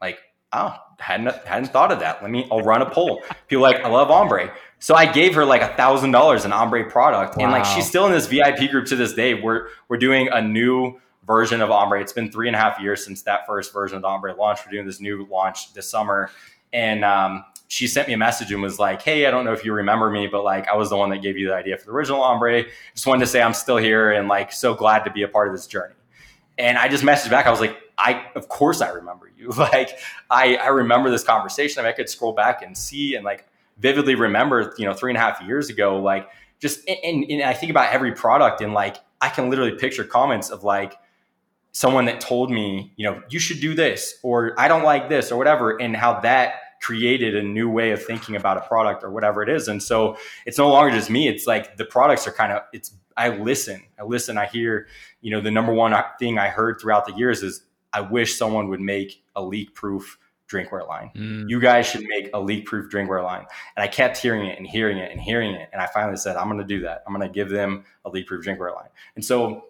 Like, oh, hadn't hadn't thought of that. Let me. I'll run a poll. People like, I love ombre. So I gave her like a thousand dollars in ombre product, wow. and like she's still in this VIP group to this day. We're we're doing a new version of ombre. It's been three and a half years since that first version of the ombre launch. We're doing this new launch this summer, and um, she sent me a message and was like, Hey, I don't know if you remember me, but like I was the one that gave you the idea for the original ombre. Just wanted to say I'm still here and like so glad to be a part of this journey. And I just messaged back. I was like, I of course I remember you. Like I I remember this conversation. I, mean, I could scroll back and see and like vividly remember, you know, three and a half years ago, like just and, and I think about every product and like I can literally picture comments of like someone that told me, you know, you should do this or I don't like this or whatever, and how that created a new way of thinking about a product or whatever it is. And so it's no longer just me. It's like the products are kind of, it's, I listen, I listen, I hear, you know, the number one thing I heard throughout the years is I wish someone would make a leak proof drinkware line. Mm. You guys should make a leak proof drinkware line. And I kept hearing it and hearing it and hearing it. And I finally said, I'm going to do that. I'm going to give them a leak proof drinkware line. And so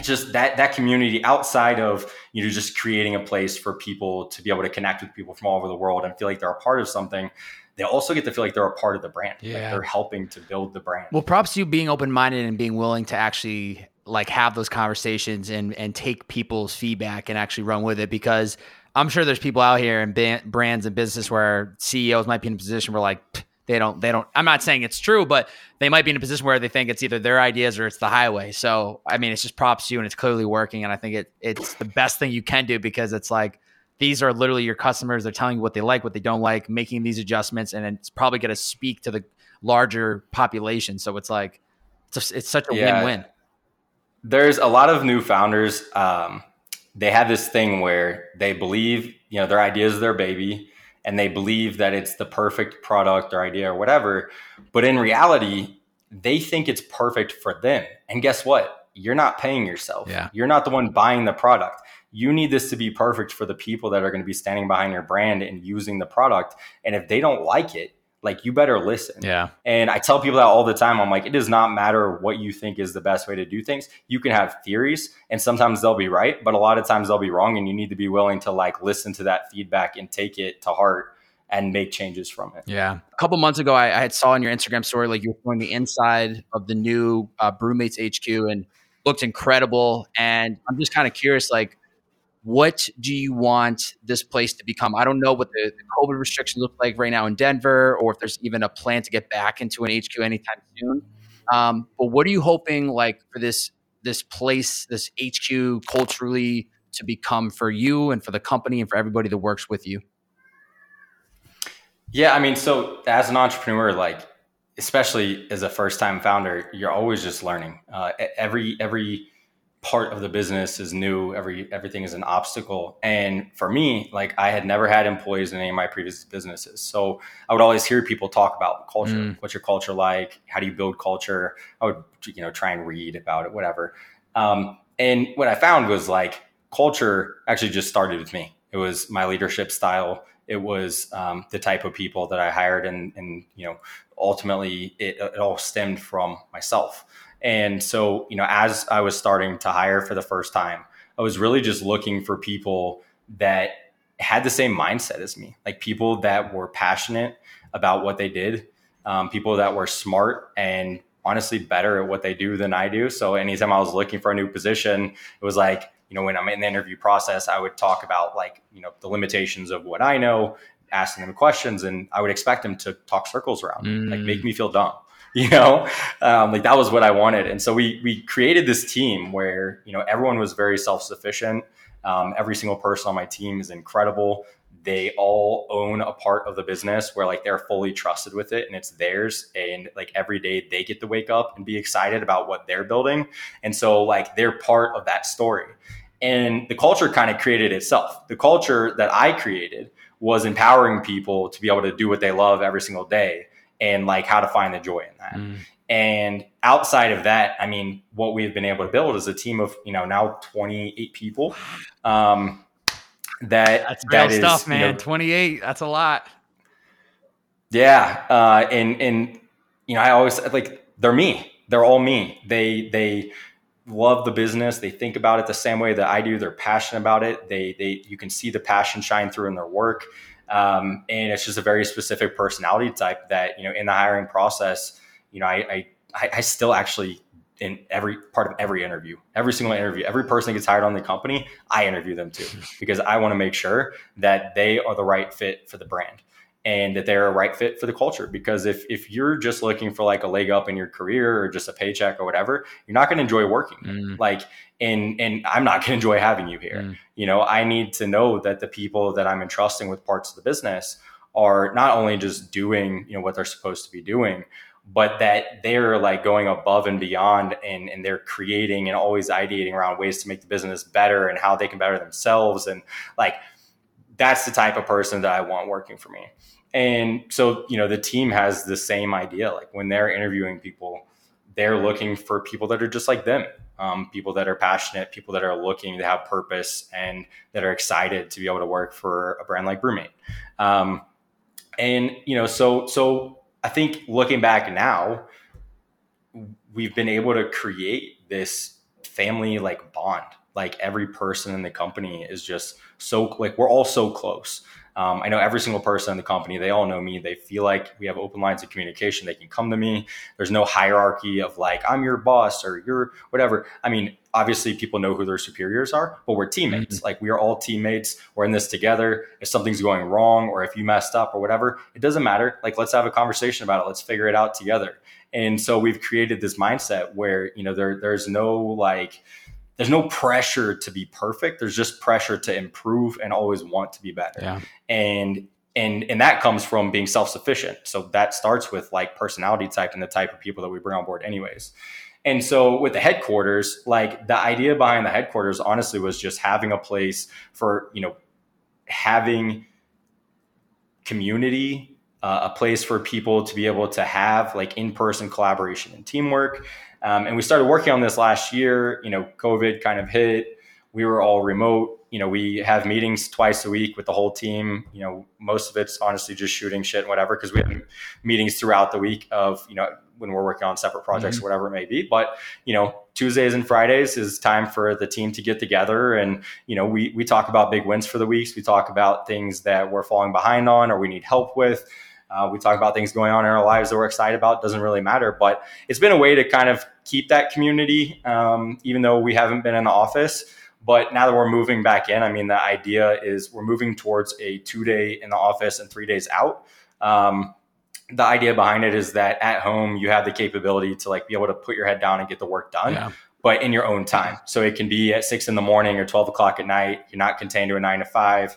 just that that community outside of you know just creating a place for people to be able to connect with people from all over the world and feel like they're a part of something they also get to feel like they're a part of the brand yeah. Like they're helping to build the brand well props to you being open-minded and being willing to actually like have those conversations and and take people's feedback and actually run with it because i'm sure there's people out here in brands and business where ceos might be in a position where like they don't they don't i'm not saying it's true but they might be in a position where they think it's either their ideas or it's the highway. So i mean it's just props to you and it's clearly working. And i think it it's the best thing you can do because it's like these are literally your customers. They're telling you what they like what they don't like making these adjustments and it's probably going to speak to the larger population. So it's like it's, a, it's such a yeah. win-win. There's a lot of new founders um, they have this thing where they believe you know their ideas is their baby and they believe that it's the perfect product or idea or whatever. But in reality, they think it's perfect for them. And guess what? You're not paying yourself. Yeah. You're not the one buying the product. you need this to be perfect for the people that are going to be standing behind your brand and using the product. And if they don't like it, like you better listen. Yeah. And I tell people that all the time. I'm like, it does not matter what you think is the best way to do things. You can have theories and sometimes they'll be right, but a lot of times they'll be wrong. And you need to be willing to like listen to that feedback and take it to heart and make changes from it. Yeah. A couple months ago, I, I had saw on your Instagram story, like you were showing the inside of the new uh, BrüMate's HQ and looked incredible. And I'm just kind of curious, like, what do you want this place to become? I don't know what the, the, COVID restrictions look like right now in Denver, or if there's even a plan to get back into an HQ anytime soon. Um, but what are you hoping like for this this place, this HQ culturally to become for you and for the company and for everybody that works with you? Yeah, I mean, so as an entrepreneur, like especially as a first time founder, you're always just learning. Uh, every every part of the business is new every everything is an obstacle. And for me like i had never had employees in any of my previous businesses. So i would always hear people talk about culture. Mm. what's your culture like? How do you build culture? I would you know try and read about it whatever. Um, and what i found was like culture actually just started with me. It was my leadership style. It was um, the type of people that i hired and and you know ultimately it, it all stemmed from myself and so, you know, as I was starting to hire for the first time, I was really just looking for people that had the same mindset as me, like people that were passionate about what they did, um, people that were smart and honestly better at what they do than I do. So anytime I was looking for a new position, it was like, you know, when I'm in the interview process, I would talk about like, you know, the limitations of what I know, asking them questions, and I would expect them to talk circles around, mm. like make me feel dumb. you know? Um, like that was what i wanted. And so we we created this team where you know everyone was very self-sufficient. Um, every single person on my team is incredible. They all own a part of the business where like they're fully trusted with it and it's theirs. And like every day they get to wake up and be excited about what they're building. And so like they're part of that story. And the culture kind of created itself. The culture that i created was empowering people to be able to do what they love every single day and like how to find the joy in that. Mm. And outside of that, I mean, what we've been able to build is a team of, you know, now 28 people. Um, that that's that stuff, man. You know, 28, that's a lot. Yeah. Uh, and, and, you know, I always like, they're me, they're all me. They, they, love the business. They think about it the same way that I do. They're passionate about it. They, they, you can see the passion shine through in their work. Um, and it's just a very specific personality type that, you know, in the hiring process, you know, I, I, I still actually in every part of every interview, every single interview, every person that gets hired on the company, I interview them too, because I want to make sure that they are the right fit for the brand and that they're a right fit for the culture. Because if if you're just looking for like a leg up in your career or just a paycheck or whatever, you're not going to enjoy working. Mm. Like, and and I'm not going to enjoy having you here. Mm. You know, I need to know that the people that I'm entrusting with parts of the business are not only just doing you know what they're supposed to be doing but that they're like going above and beyond and, and they're creating and always ideating around ways to make the business better and how they can better themselves and like that's the type of person that i want working for me and so, you know, the team has the same idea. Like when they're interviewing people, they're looking for people that are just like them, um, people that are passionate, people that are looking to have purpose and that are excited to be able to work for a brand like BrüMate. Um, and you know, so so I think looking back now, we've been able to create this family like bond. Like every person in the company is just so like we're all so close. Um, I know every single person in the company, they all know me. They feel like we have open lines of communication. They can come to me. There's no hierarchy of like, I'm your boss or you're whatever. I mean, obviously people know who their superiors are, but we're teammates. Mm-hmm. Like we are all teammates. We're in this together. If something's going wrong or if you messed up or whatever, it doesn't matter. Like let's have a conversation about it. Let's figure it out together. And so we've created this mindset where, you know, there there's no like, there's no pressure to be perfect. There's just pressure to improve and always want to be better. Yeah. And and and that comes from being self-sufficient. So that starts with like personality type and the type of people that we bring on board anyways. And so with the headquarters, like the idea behind the headquarters honestly was just having a place for, you know, having community, uh, a place for people to be able to have like in-person collaboration and teamwork um, and we started working on this last year. You know, COVID kind of hit. we were all remote. You know, we have meetings twice a week with the whole team. You know, most of it's honestly just shooting shit and whatever because we have meetings throughout the week of you know when we're working on separate projects mm-hmm. or whatever it may be. But you know, Tuesdays and Fridays is time for the team to get together, and you know, we we talk about big wins for the weeks. We talk about things that we're falling behind on or we need help with. Uh, we talk about things going on in our lives that we're excited about. Doesn't really matter, but it's been a way to kind of keep that community, um, even though we haven't been in the office. But now that we're moving back in, I mean, the idea is we're moving towards a two day in the office and three days out. Um, the idea behind it is that at home you have the capability to like be able to put your head down and get the work done. Yeah. But in your own time. So it can be at six in the morning or 12 o'clock at night. You're not contained to a nine to five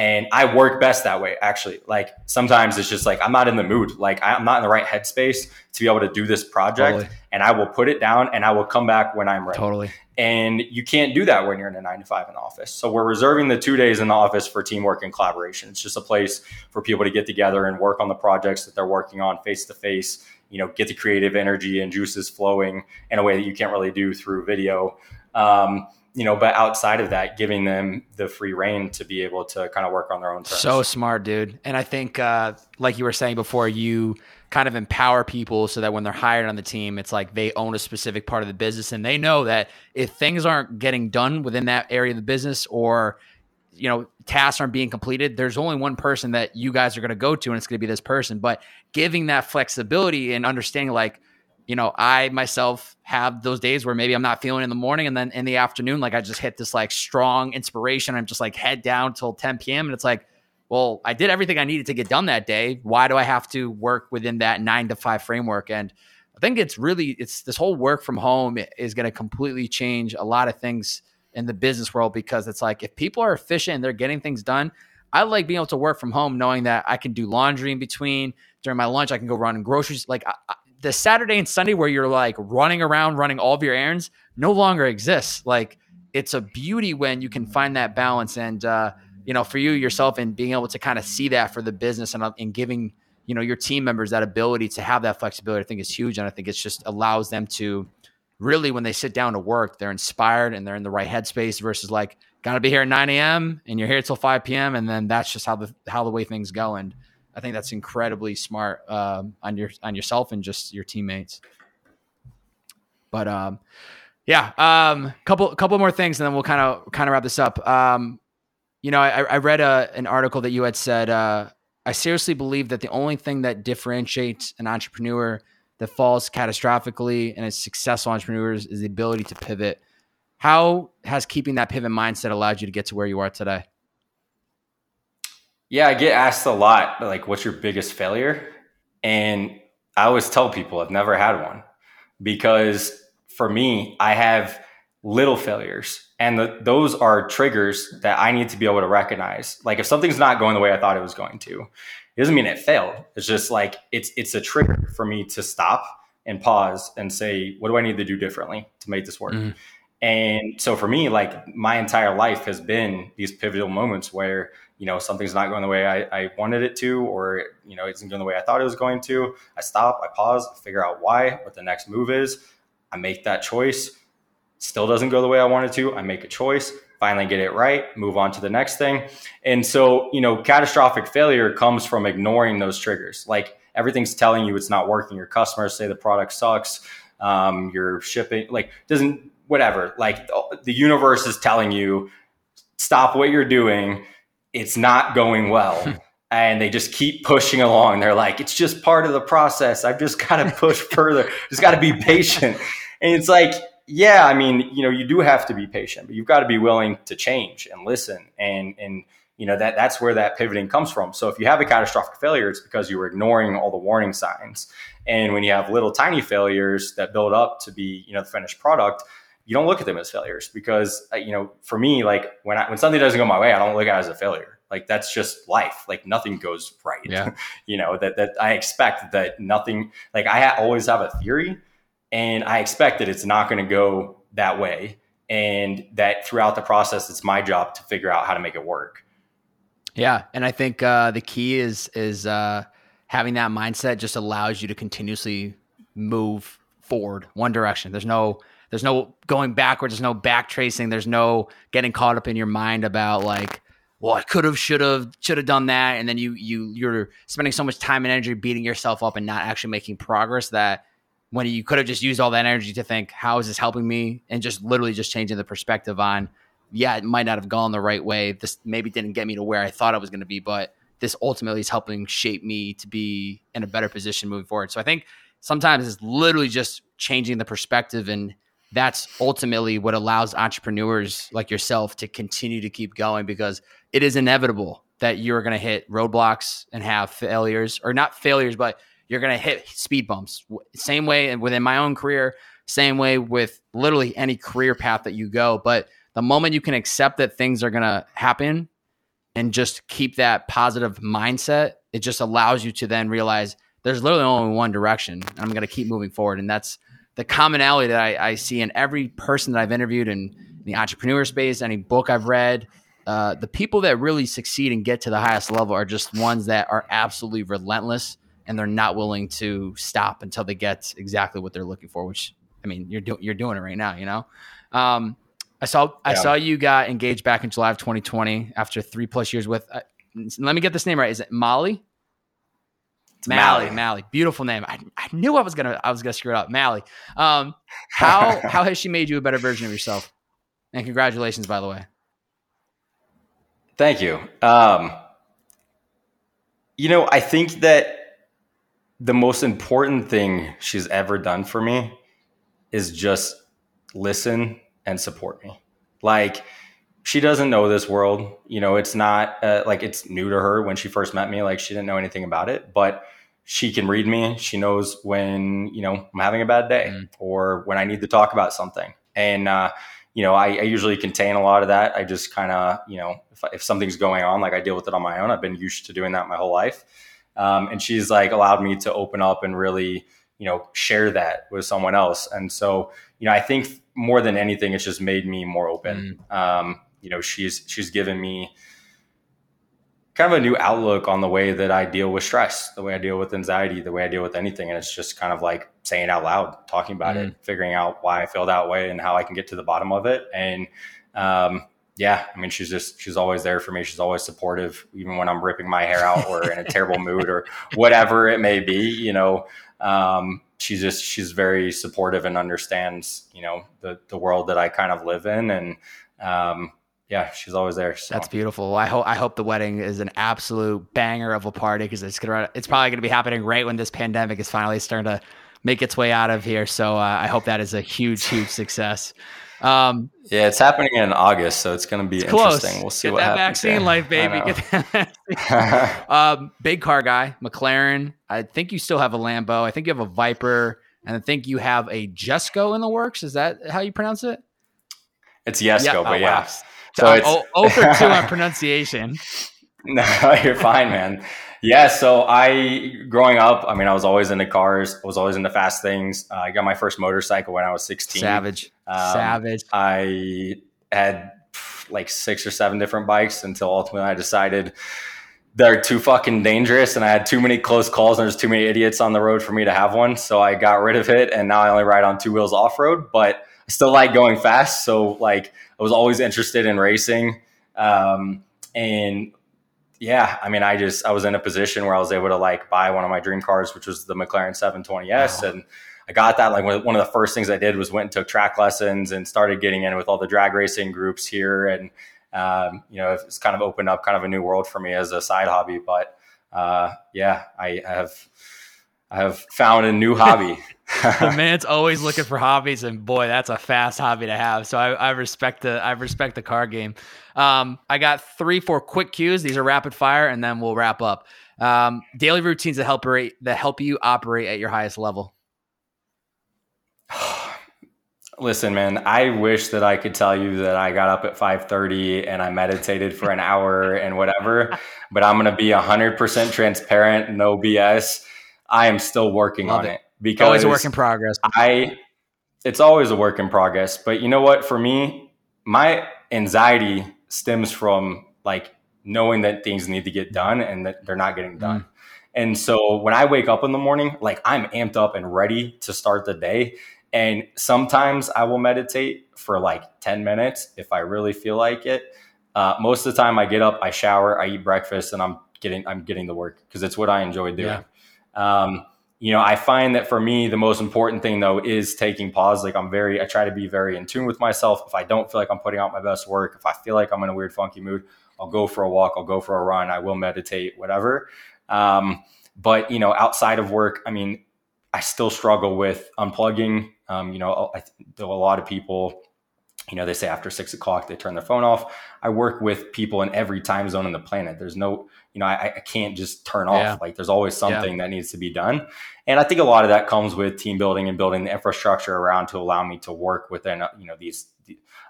and I work best that way, actually. Like sometimes it's just like I'm not in the mood. Like I'm not in the right headspace to be able to do this project. Totally. And I will put it down and I will come back when I'm ready. Totally. And you can't do that when you're in a nine to five in the office. So we're reserving the two days in the office for teamwork and collaboration. It's just a place for people to get together and work on the projects that they're working on face to face, you know, get the creative energy and juices flowing in a way that you can't really do through video. Um, you know, but outside of that, giving them the free reign to be able to kind of work on their own terms. So smart, dude. And I think, uh, like you were saying before, you kind of empower people so that when they're hired on the team, it's like they own a specific part of the business and they know that if things aren't getting done within that area of the business or you know tasks aren't being completed there's only one person that you guys are going to go to and it's going to be this person but giving that flexibility and understanding like you know, I myself have those days where maybe I'm not feeling in the morning and then in the afternoon, like I just hit this like strong inspiration. I'm just like head down till 10 p.m. And it's like, well, I did everything I needed to get done that day. Why do I have to work within that nine to five framework? And I think it's really, it's this whole work from home is going to completely change a lot of things in the business world because it's like if people are efficient and they're getting things done, I like being able to work from home knowing that I can do laundry in between during my lunch. I can go run groceries. Like I, the Saturday and Sunday where you're like running around, running all of your errands, no longer exists. Like it's a beauty when you can find that balance, and uh, you know, for you yourself, and being able to kind of see that for the business, and, uh, and giving you know your team members that ability to have that flexibility, I think is huge, and I think it's just allows them to really when they sit down to work, they're inspired and they're in the right headspace versus like got to be here at 9 a.m. and you're here till 5 p.m. and then that's just how the how the way things go and I think that's incredibly smart um, on your on yourself and just your teammates. But um, yeah, um, couple couple more things, and then we'll kind of kind of wrap this up. Um, you know, I, I read a, an article that you had said. Uh, I seriously believe that the only thing that differentiates an entrepreneur that falls catastrophically and is successful entrepreneurs is the ability to pivot. How has keeping that pivot mindset allowed you to get to where you are today? Yeah, I get asked a lot, like, what's your biggest failure? And I always tell people I've never had one because for me, I have little failures. And the, those are triggers that I need to be able to recognize. Like if something's not going the way I thought it was going to, it doesn't mean it failed. It's just like it's it's a trigger for me to stop and pause and say, what do I need to do differently to make this work? Mm-hmm. And so for me, like my entire life has been these pivotal moments where you know something's not going the way I, I, wanted it to or you know it isn't going the way i thought it was going to i stop i pause figure out why what the next move is. I make that choice. Still doesn't go the way i wanted to. I make a choice finally get it right move on to the next thing. And so you know catastrophic failure comes from ignoring those triggers. Like everything's telling you it's not working. Your customers say the product sucks. Um, your shipping like doesn't whatever. Like the universe is telling you stop what you're doing it's not going well. and they just keep pushing along. They're like, it's just part of the process. I've just got to push further. Just got to be patient. And it's like, yeah, I mean, you know, you do have to be patient, but you've got to be willing to change and listen. And, and, you know, that that's where that pivoting comes from. So if you have a catastrophic failure, it's because you were ignoring all the warning signs. And when you have little tiny failures that build up to be, you know, the finished product, you don't look at them as failures because uh, you know for me like when I, when something doesn't go my way i don't look at it as a failure. Like that's just life. Like nothing goes right. Yeah. you know that that i expect that nothing like i ha- always have a theory and i expect that it's not going to go that way and that throughout the process it's my job to figure out how to make it work. Yeah. And i think uh, the key is is uh, having that mindset just allows you to continuously move forward one direction. There's no there's no going backwards, there's no back tracing, there's no getting caught up in your mind about like, well, I could have, should have, should have done that, and then you you you're spending so much time and energy beating yourself up and not actually making progress that when you could have just used all that energy to think, how is this helping me, and just literally just changing the perspective on, yeah, it might not have gone the right way. This maybe didn't get me to where I thought I was going to be, but this ultimately is helping shape me to be in a better position moving forward. So I think sometimes it's literally just changing the perspective and that's ultimately what allows entrepreneurs like yourself to continue to keep going because it is inevitable that you're going to hit roadblocks and have failures or not failures but you're going to hit speed bumps. Same way and within my own career same way with literally any career path that you go but the moment you can accept that things are going to happen and just keep that positive mindset it just allows you to then realize there's literally only one direction and i'm going to keep moving forward and that's the commonality that I, I, see in every person that I've interviewed in the entrepreneur space, any book I've read, uh, the people that really succeed and get to the highest level are just ones that are absolutely relentless and they're not willing to stop until they get exactly what they're looking for. Which I mean, you're doing you're doing it right now. You know, um, I saw yeah. I saw you got engaged back in July of 2020 after three plus years with. Uh, let me get this name right. Is it Molly? Mali, Mali, Mali, beautiful name. I, I knew I was gonna I was gonna screw it up. Mali. Um, how how has she made you a better version of yourself? And congratulations, by the way. Thank you. Um, you know, I think that the most important thing she's ever done for me is just listen and support me. Like she doesn't know this world. You know, it's not uh, like it's new to her when she first met me. Like she didn't know anything about it, but she can read me. She knows when, you know, I'm having a bad day mm. or when I need to talk about something. And, uh, you know, I, I, usually contain a lot of that. I just kind of, you know, if, if, something's going on, like I deal with it on my own. I've been used to doing that my whole life. Um, and she's like allowed me to open up and really, you know, share that with someone else. And so, you know, I think more than anything, it's just made me more open. Mm. Um, you know, she's she's given me kind of a new outlook on the way that I deal with stress, the way I deal with anxiety, the way I deal with anything. And it's just kind of like saying out loud, talking about mm. it, figuring out why I feel that way and how I can get to the bottom of it. And um, yeah, I mean, she's just, she's always there for me. She's always supportive, even when I'm ripping my hair out or in a terrible mood or whatever it may be, you know. Um, she's just, she's very supportive and understands, you know, the, the world that I kind of live in. And, um, yeah, she's always there. So. That's beautiful. I hope I hope the wedding is an absolute banger of a party because it's gonna it's probably gonna be happening right when this pandemic is finally starting to make its way out of here. So uh, I hope that is a huge huge success. Um, yeah, it's happening in August, so it's going to be interesting. Close. We'll see Get what that happens. Vaccine life, baby. Get that um, big car guy, McLaren. I think you still have a Lambo. I think you have a Viper, and I think you have a Jesko in the works. Is that how you pronounce it? It's Jesko, yeah. but oh, yeah. Wow. So uh, it's oh, oh two on pronunciation. No, you're fine, man. Yeah. So I, growing up, I mean, I was always into cars. I was always into fast things. Uh, I got my first motorcycle when I was 16. Savage. Um, Savage. I had like six or seven different bikes until ultimately I decided they're too fucking dangerous and I had too many close calls and there's too many idiots on the road for me to have one. So I got rid of it and now I only ride on two wheels off road, but still like going fast. So like I was always interested in racing. Um, and yeah, I mean, I just, I was in a position where I was able to like buy one of my dream cars, which was the McLaren 720S. Wow. And I got that. Like one of the first things I did was went and took track lessons and started getting in with all the drag racing groups here. And, um, you know, it's kind of opened up kind of a new world for me as a side hobby. But uh, yeah, I have, I have found a new hobby. the man's always looking for hobbies, and boy, that's a fast hobby to have. So I, I respect the I respect the car game. Um, I got three, four quick cues. These are rapid fire, and then we'll wrap up. Um, daily routines that help rate, that help you operate at your highest level. Listen, man, I wish that I could tell you that I got up at 5:30 and I meditated for an hour and whatever, but I'm going to be 100% transparent, no BS. I am still working Love on it, it because always a work in progress. I it's always a work in progress, but you know what? For me, my anxiety stems from like knowing that things need to get done and that they're not getting done. Mm. And so when I wake up in the morning, like I'm amped up and ready to start the day. And sometimes I will meditate for like 10 minutes if I really feel like it. Uh, most of the time I get up, I shower, I eat breakfast, and I'm getting I'm getting the work because it's what I enjoy doing. Yeah. Um, you know, I find that for me, the most important thing though is taking pause. Like I'm very, I try to be very in tune with myself. If I don't feel like I'm putting out my best work, if I feel like I'm in a weird, funky mood, I'll go for a walk, I'll go for a run, I will meditate, whatever. Um, but you know, outside of work, I mean, I still struggle with unplugging. Um, you know, a lot of people, you know, they say after six o'clock they turn their phone off. I work with people in every time zone on the planet. There's no, you know, I, I can't just turn off. Yeah. Like there's always something yeah. that needs to be done. And I think a lot of that comes with team building and building the infrastructure around to allow me to work within, you know, these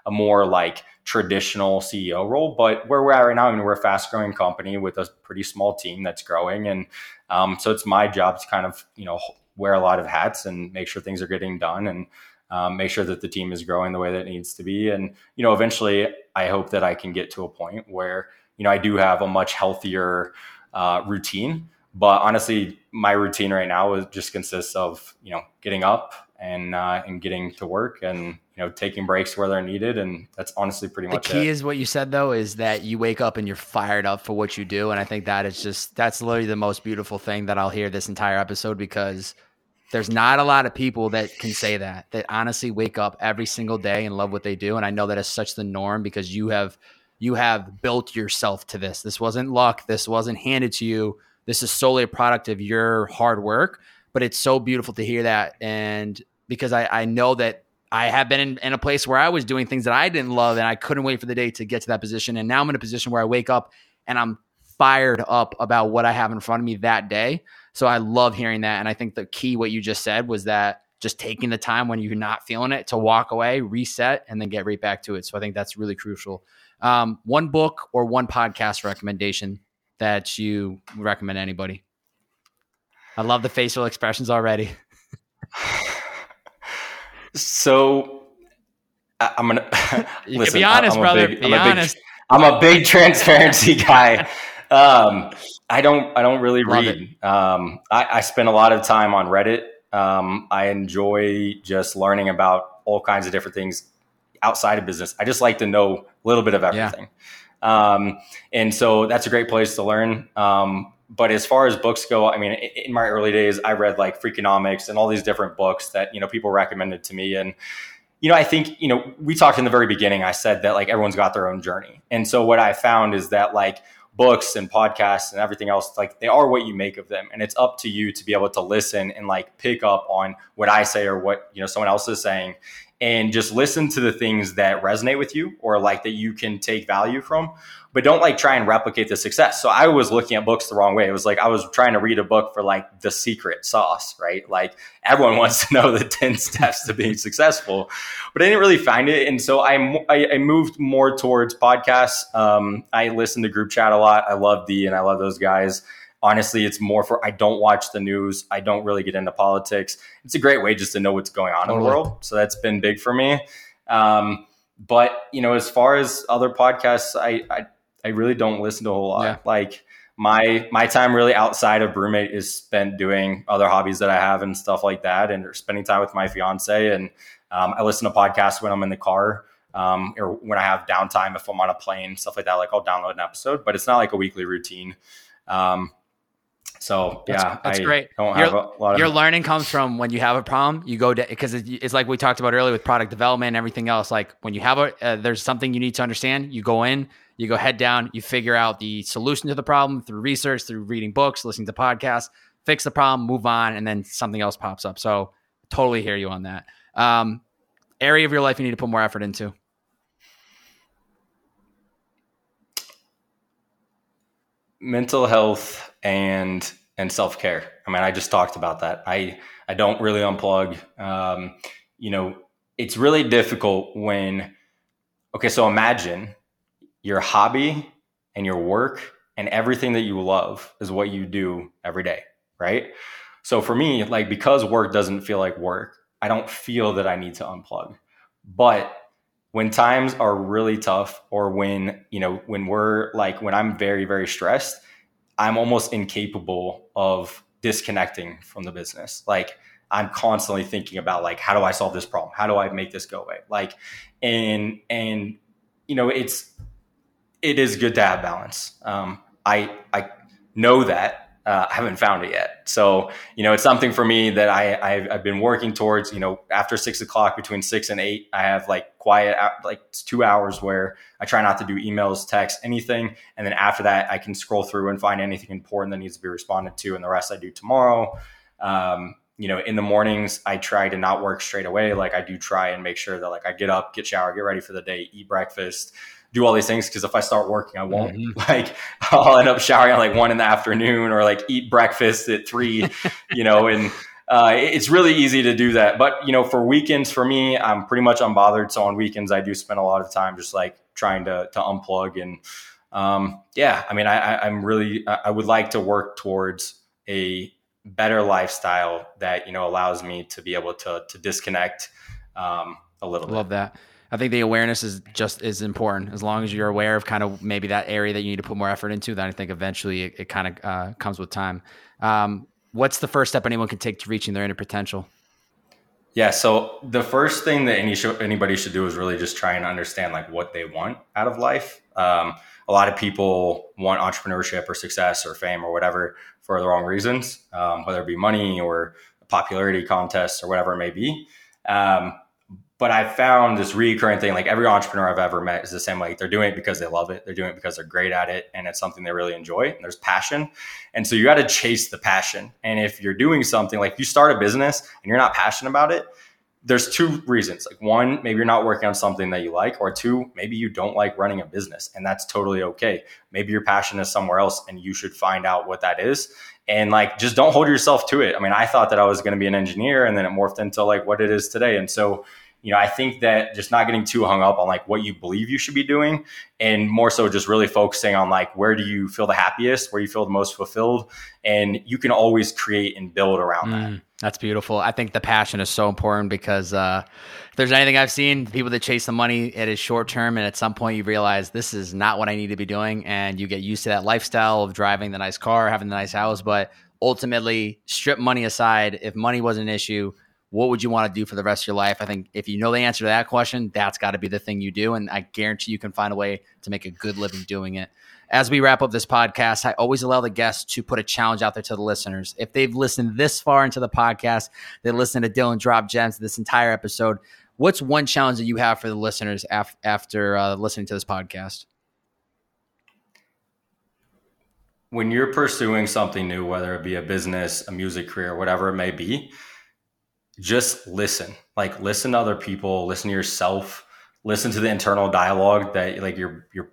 a more like traditional CEO role. But where we're at right now, I mean, we're a fast growing company with a pretty small team that's growing. And um, so it's my job to kind of, you know, wear a lot of hats and make sure things are getting done and um, make sure that the team is growing the way that it needs to be. And, you know, eventually I hope that I can get to a point where, you know, I do have a much healthier uh, routine. But honestly, my routine right now is just consists of, you know, getting up and uh, and getting to work and you know taking breaks where they're needed and that's honestly pretty the much the key it. is what you said though is that you wake up and you're fired up for what you do and i think that is just that's literally the most beautiful thing that i'll hear this entire episode because there's not a lot of people that can say that that honestly wake up every single day and love what they do and i know that is such the norm because you have you have built yourself to this this wasn't luck this wasn't handed to you this is solely a product of your hard work but it's so beautiful to hear that and because I, I know that I have been in, in, a place where I was doing things that I didn't love and I couldn't wait for the day to get to that position. And now I'm in a position where I wake up and I'm fired up about what I have in front of me that day. So I love hearing that. And I think the key, what you just said, was that just taking the time when you're not feeling it to walk away, reset, and then get right back to it. So I think that's really crucial. Um, one book or one podcast recommendation that you recommend anybody? I love the facial expressions already. So I, am gonna listen. Be honest, I'm brother. Big, be I'm honest. Big, I'm a big transparency guy. Um, I don't. I don't really Love read. Um, I, I, spend a lot of time on Reddit. Um, I enjoy just learning about all kinds of different things outside of business. I just like to know a little bit of everything. Yeah. Um, and so that's a great place to learn. Um, but as far as books go, I mean, in my early days, I read like Freakonomics and all these different books that, you know, people recommended to me. And, you know, I think, you know, we talked in the very beginning, I said that like everyone's got their own journey. And so what I found is that like books and podcasts and everything else, like they are what you make of them. And it's up to you to be able to listen and like pick up on what I say or what, you know, someone else is saying and just listen to the things that resonate with you or like that you can take value from but don't like try and replicate the success. So I was looking at books the wrong way. It was like I was trying to read a book for like the secret sauce, right? Like everyone wants to know the 10 steps to being successful, but I didn't really find it. And so I, I, moved more towards podcasts. Um, I listen to group chat a lot. I love D and I love those guys. Honestly, it's more for I don't watch the news. I don't really get into politics. It's a great way just to know what's going on totally. in the world. So that's been big for me. Um, but you know, as far as other podcasts, I, I I really don't listen to a whole lot. Yeah. Like my my time really outside of BrüMate is spent doing other hobbies that I have and stuff like that, and spending time with my fiance. And um, I listen to podcasts when I'm in the car. Um, or when I have downtime, if I'm on a plane, stuff like that, like I'll download an episode, but it's not like a weekly routine. Um, so that's, yeah, that's I great. your, your learning comes from when you have a problem, you go to because it's like we talked about earlier with product development and everything else. Like when you have a uh, there's something you need to understand, you go in, you go head down, you figure out the solution to the problem through research, through reading books, listening to podcasts, fix the problem, move on, and then something else pops up. So totally hear you on that. Um, area of your life you need to put more effort into. Mental health and and self care. I mean, I just talked about that. I I don't really unplug. Um, you know, it's really difficult when. Okay, so imagine your hobby and your work and everything that you love is what you do every day, right? So for me, like because work doesn't feel like work, I don't feel that I need to unplug. But when times are really tough or when, you know, when we're like when I'm very very stressed, I'm almost incapable of disconnecting from the business. Like I'm constantly thinking about like, how do I solve this problem? How do I make this go away? Like, and, and, you know, it's, it is good to have balance. Um, I, I know that uh, I haven't found it yet. So, you know, it's something for me that I, I've, I've, been working towards, you know, after six o'clock between six and eight, I have like quiet, like two hours where I try not to do emails, text, anything. And then after that, I can scroll through and find anything important that needs to be responded to. And the rest I do tomorrow. Um, you know, in the mornings, I try to not work straight away. Like I do try and make sure that like I get up, get shower, get ready for the day, eat breakfast, do all these things because if I start working, I won't. Mm-hmm. Like I'll end up showering at like one in the afternoon or like eat breakfast at three, you know, and uh, it's really easy to do that. But you know, for weekends, for me, I'm pretty much unbothered. So on weekends, I do spend a lot of time just like trying to to unplug and um, yeah. I mean, I, I'm really I would like to work towards a better lifestyle that you know allows me to be able to to disconnect um, a little. Love bit. that. I think the awareness is just as important. As long as you're aware of kind of maybe that area that you need to put more effort into, then I think eventually it, it kind of uh, comes with time. Um, what's the first step anyone can take to reaching their inner potential? Yeah, so the first thing that any sh- anybody should do is really just try and understand like what they want out of life. Um, a lot of people want entrepreneurship or success or fame or whatever for the wrong reasons, um, whether it be money or popularity contests or whatever it may be. Um, but I've found this recurring thing. Like every entrepreneur I've ever met is the same. Like they're doing it because they love it. They're doing it because they're great at it, and it's something they really enjoy. And there's passion, and so you got to chase the passion. And if you're doing something like you start a business and you're not passionate about it, there's two reasons. Like one, maybe you're not working on something that you like, or two, maybe you don't like running a business, and that's totally okay. Maybe your passion is somewhere else, and you should find out what that is. And like, just don't hold yourself to it. I mean, I thought that I was going to be an engineer, and then it morphed into like what it is today. And so you know, I think that just not getting too hung up on like what you believe you should be doing and more so just really focusing on like where do you feel the happiest, where you feel the most fulfilled. And you can always create and build around mm, that. That's beautiful. I think the passion is so important because uh, if there's anything I've seen, people that chase the money, it is short term. And at some point, you realize this is not what I need to be doing. And you get used to that lifestyle of driving the nice car, having the nice house. But ultimately, strip money aside, if money was an issue, what would you want to do for the rest of your life? I think if you know the answer to that question, that's got to be the thing you do. And I guarantee you can find a way to make a good living doing it. As we wrap up this podcast, I always allow the guests to put a challenge out there to the listeners. If they've listened this far into the podcast, they listened to Dylan drop gems this entire episode. What's one challenge that you have for the listeners af- after uh, listening to this podcast? When you're pursuing something new, whether it be a business, a music career, whatever it may be, just listen. Like listen to other people, listen to yourself, listen to the internal dialogue that like your your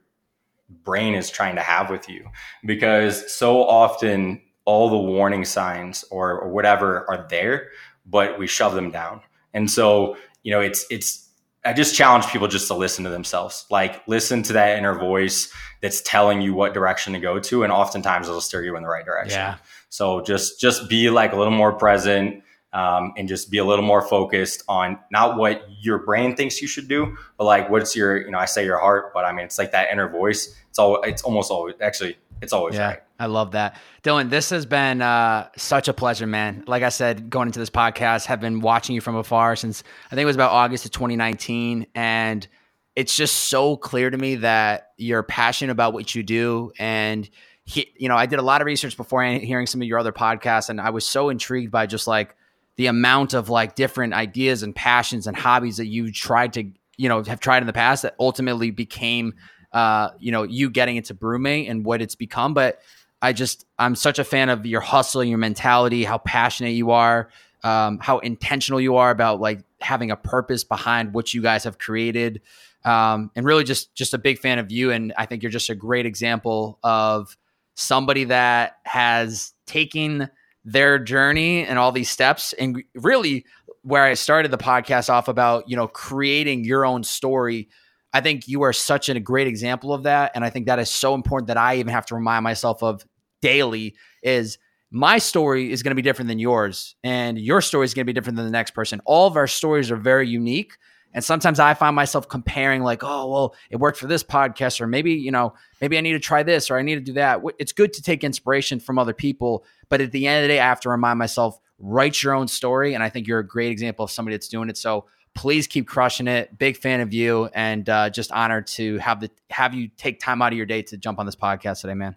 brain is trying to have with you. Because so often all the warning signs or, or whatever are there, but we shove them down. And so, you know, it's it's I just challenge people just to listen to themselves. Like listen to that inner voice that's telling you what direction to go to. And oftentimes it'll steer you in the right direction. Yeah. So just just be like a little more present um, and just be a little more focused on not what your brain thinks you should do, but like what's your, you know, I say your heart, but I mean, it's like that inner voice. It's all, it's almost always, actually, it's always yeah, right. I love that. Dylan, this has been uh, such a pleasure, man. Like I said, going into this podcast, have been watching you from afar since I think it was about August of 2019. And it's just so clear to me that you're passionate about what you do. And, he, you know, I did a lot of research before hearing some of your other podcasts, and I was so intrigued by just like the amount of like different ideas and passions and hobbies that you tried to you know have tried in the past that ultimately became uh you know you getting into BrüMate and what it's become. But i just i'm such a fan of your hustle and your mentality how passionate you are um, how intentional you are about like having a purpose behind what you guys have created. Um, and really just just a big fan of you. And i think you're just a great example of somebody that has taken their journey and all these steps and really where I started the podcast off about, you know, creating your own story. I think you are such a great example of that. And I think that is so important that I even have to remind myself of daily is my story is going to be different than yours and your story is going to be different than the next person. All of our stories are very unique. And sometimes I find myself comparing, like, oh, well, it worked for this podcast, or maybe, you know, maybe I need to try this or I need to do that. It's good to take inspiration from other people but at the end of the day, I have to remind myself write your own story. And I think you're a great example of somebody that's doing it. So please keep crushing it. Big fan of you, and uh, just honored to have the have you take time out of your day to jump on this podcast today, man.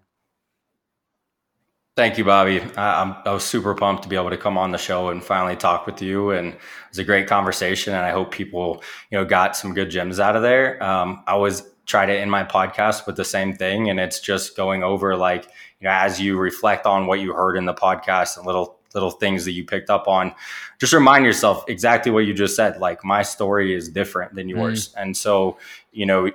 Thank you, Bobby. I, I was super pumped to be able to come on the show and finally talk with you. And it was a great conversation. And I hope people, you know, got some good gems out of there. Um, I always try to end my podcast with the same thing. And it's just going over like, you know, as you reflect on what you heard in the podcast and little little things that you picked up on just remind yourself exactly what you just said like my story is different than yours mm. and so you know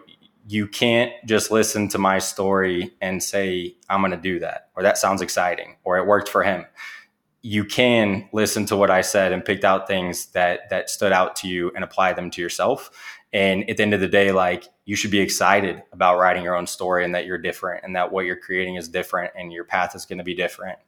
you can't just listen to my story and say, I'm going to do that, or that sounds exciting, or it worked for him. You can listen to what I said and picked out things that that stood out to you and apply them to yourself. And at the end of the day, like you should be excited about writing your own story and that you're different and that what you're creating is different and your path is going to be different.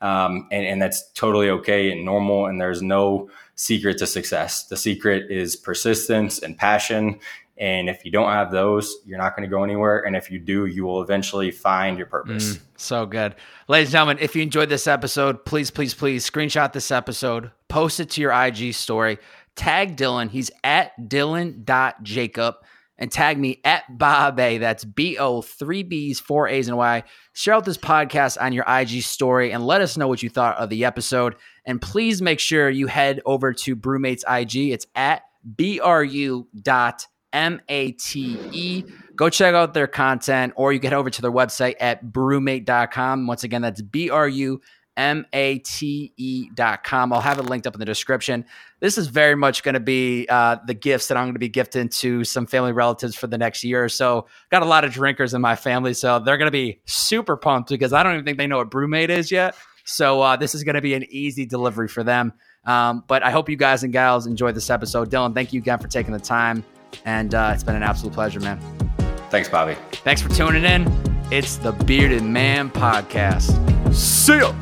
Um, and, and that's totally okay and normal. And there's no secret to success. The secret is persistence and passion and if you don't have those, you're not going to go anywhere. And if you do, you will eventually find your purpose. Mm, so good. Ladies and gentlemen, if you enjoyed this episode, please, please, please screenshot this episode, post it to your IG story, tag Dylan. He's at Dylan.jacob and tag me at Bob A. That's B O, three B's, four A's, and Y. Share out this podcast on your IG story and let us know what you thought of the episode. And please make sure you head over to BrüMate's IG. It's at BRU dot M A T E. Go check out their content, or you get over to their website at brumate.com. Once again, that's B R U M A T E.com. I'll have it linked up in the description. This is very much going to be uh, the gifts that I'm going to be gifting to some family relatives for the next year or so. Got a lot of drinkers in my family, so they're going to be super pumped because I don't even think they know what BrüMate is yet. So uh, this is going to be an easy delivery for them. Um, but I hope you guys and gals enjoyed this episode. Dylan, thank you again for taking the time. And uh, it's been an absolute pleasure, man. Thanks, Bobby. Thanks for tuning in. It's the Bearded Man Podcast. See ya.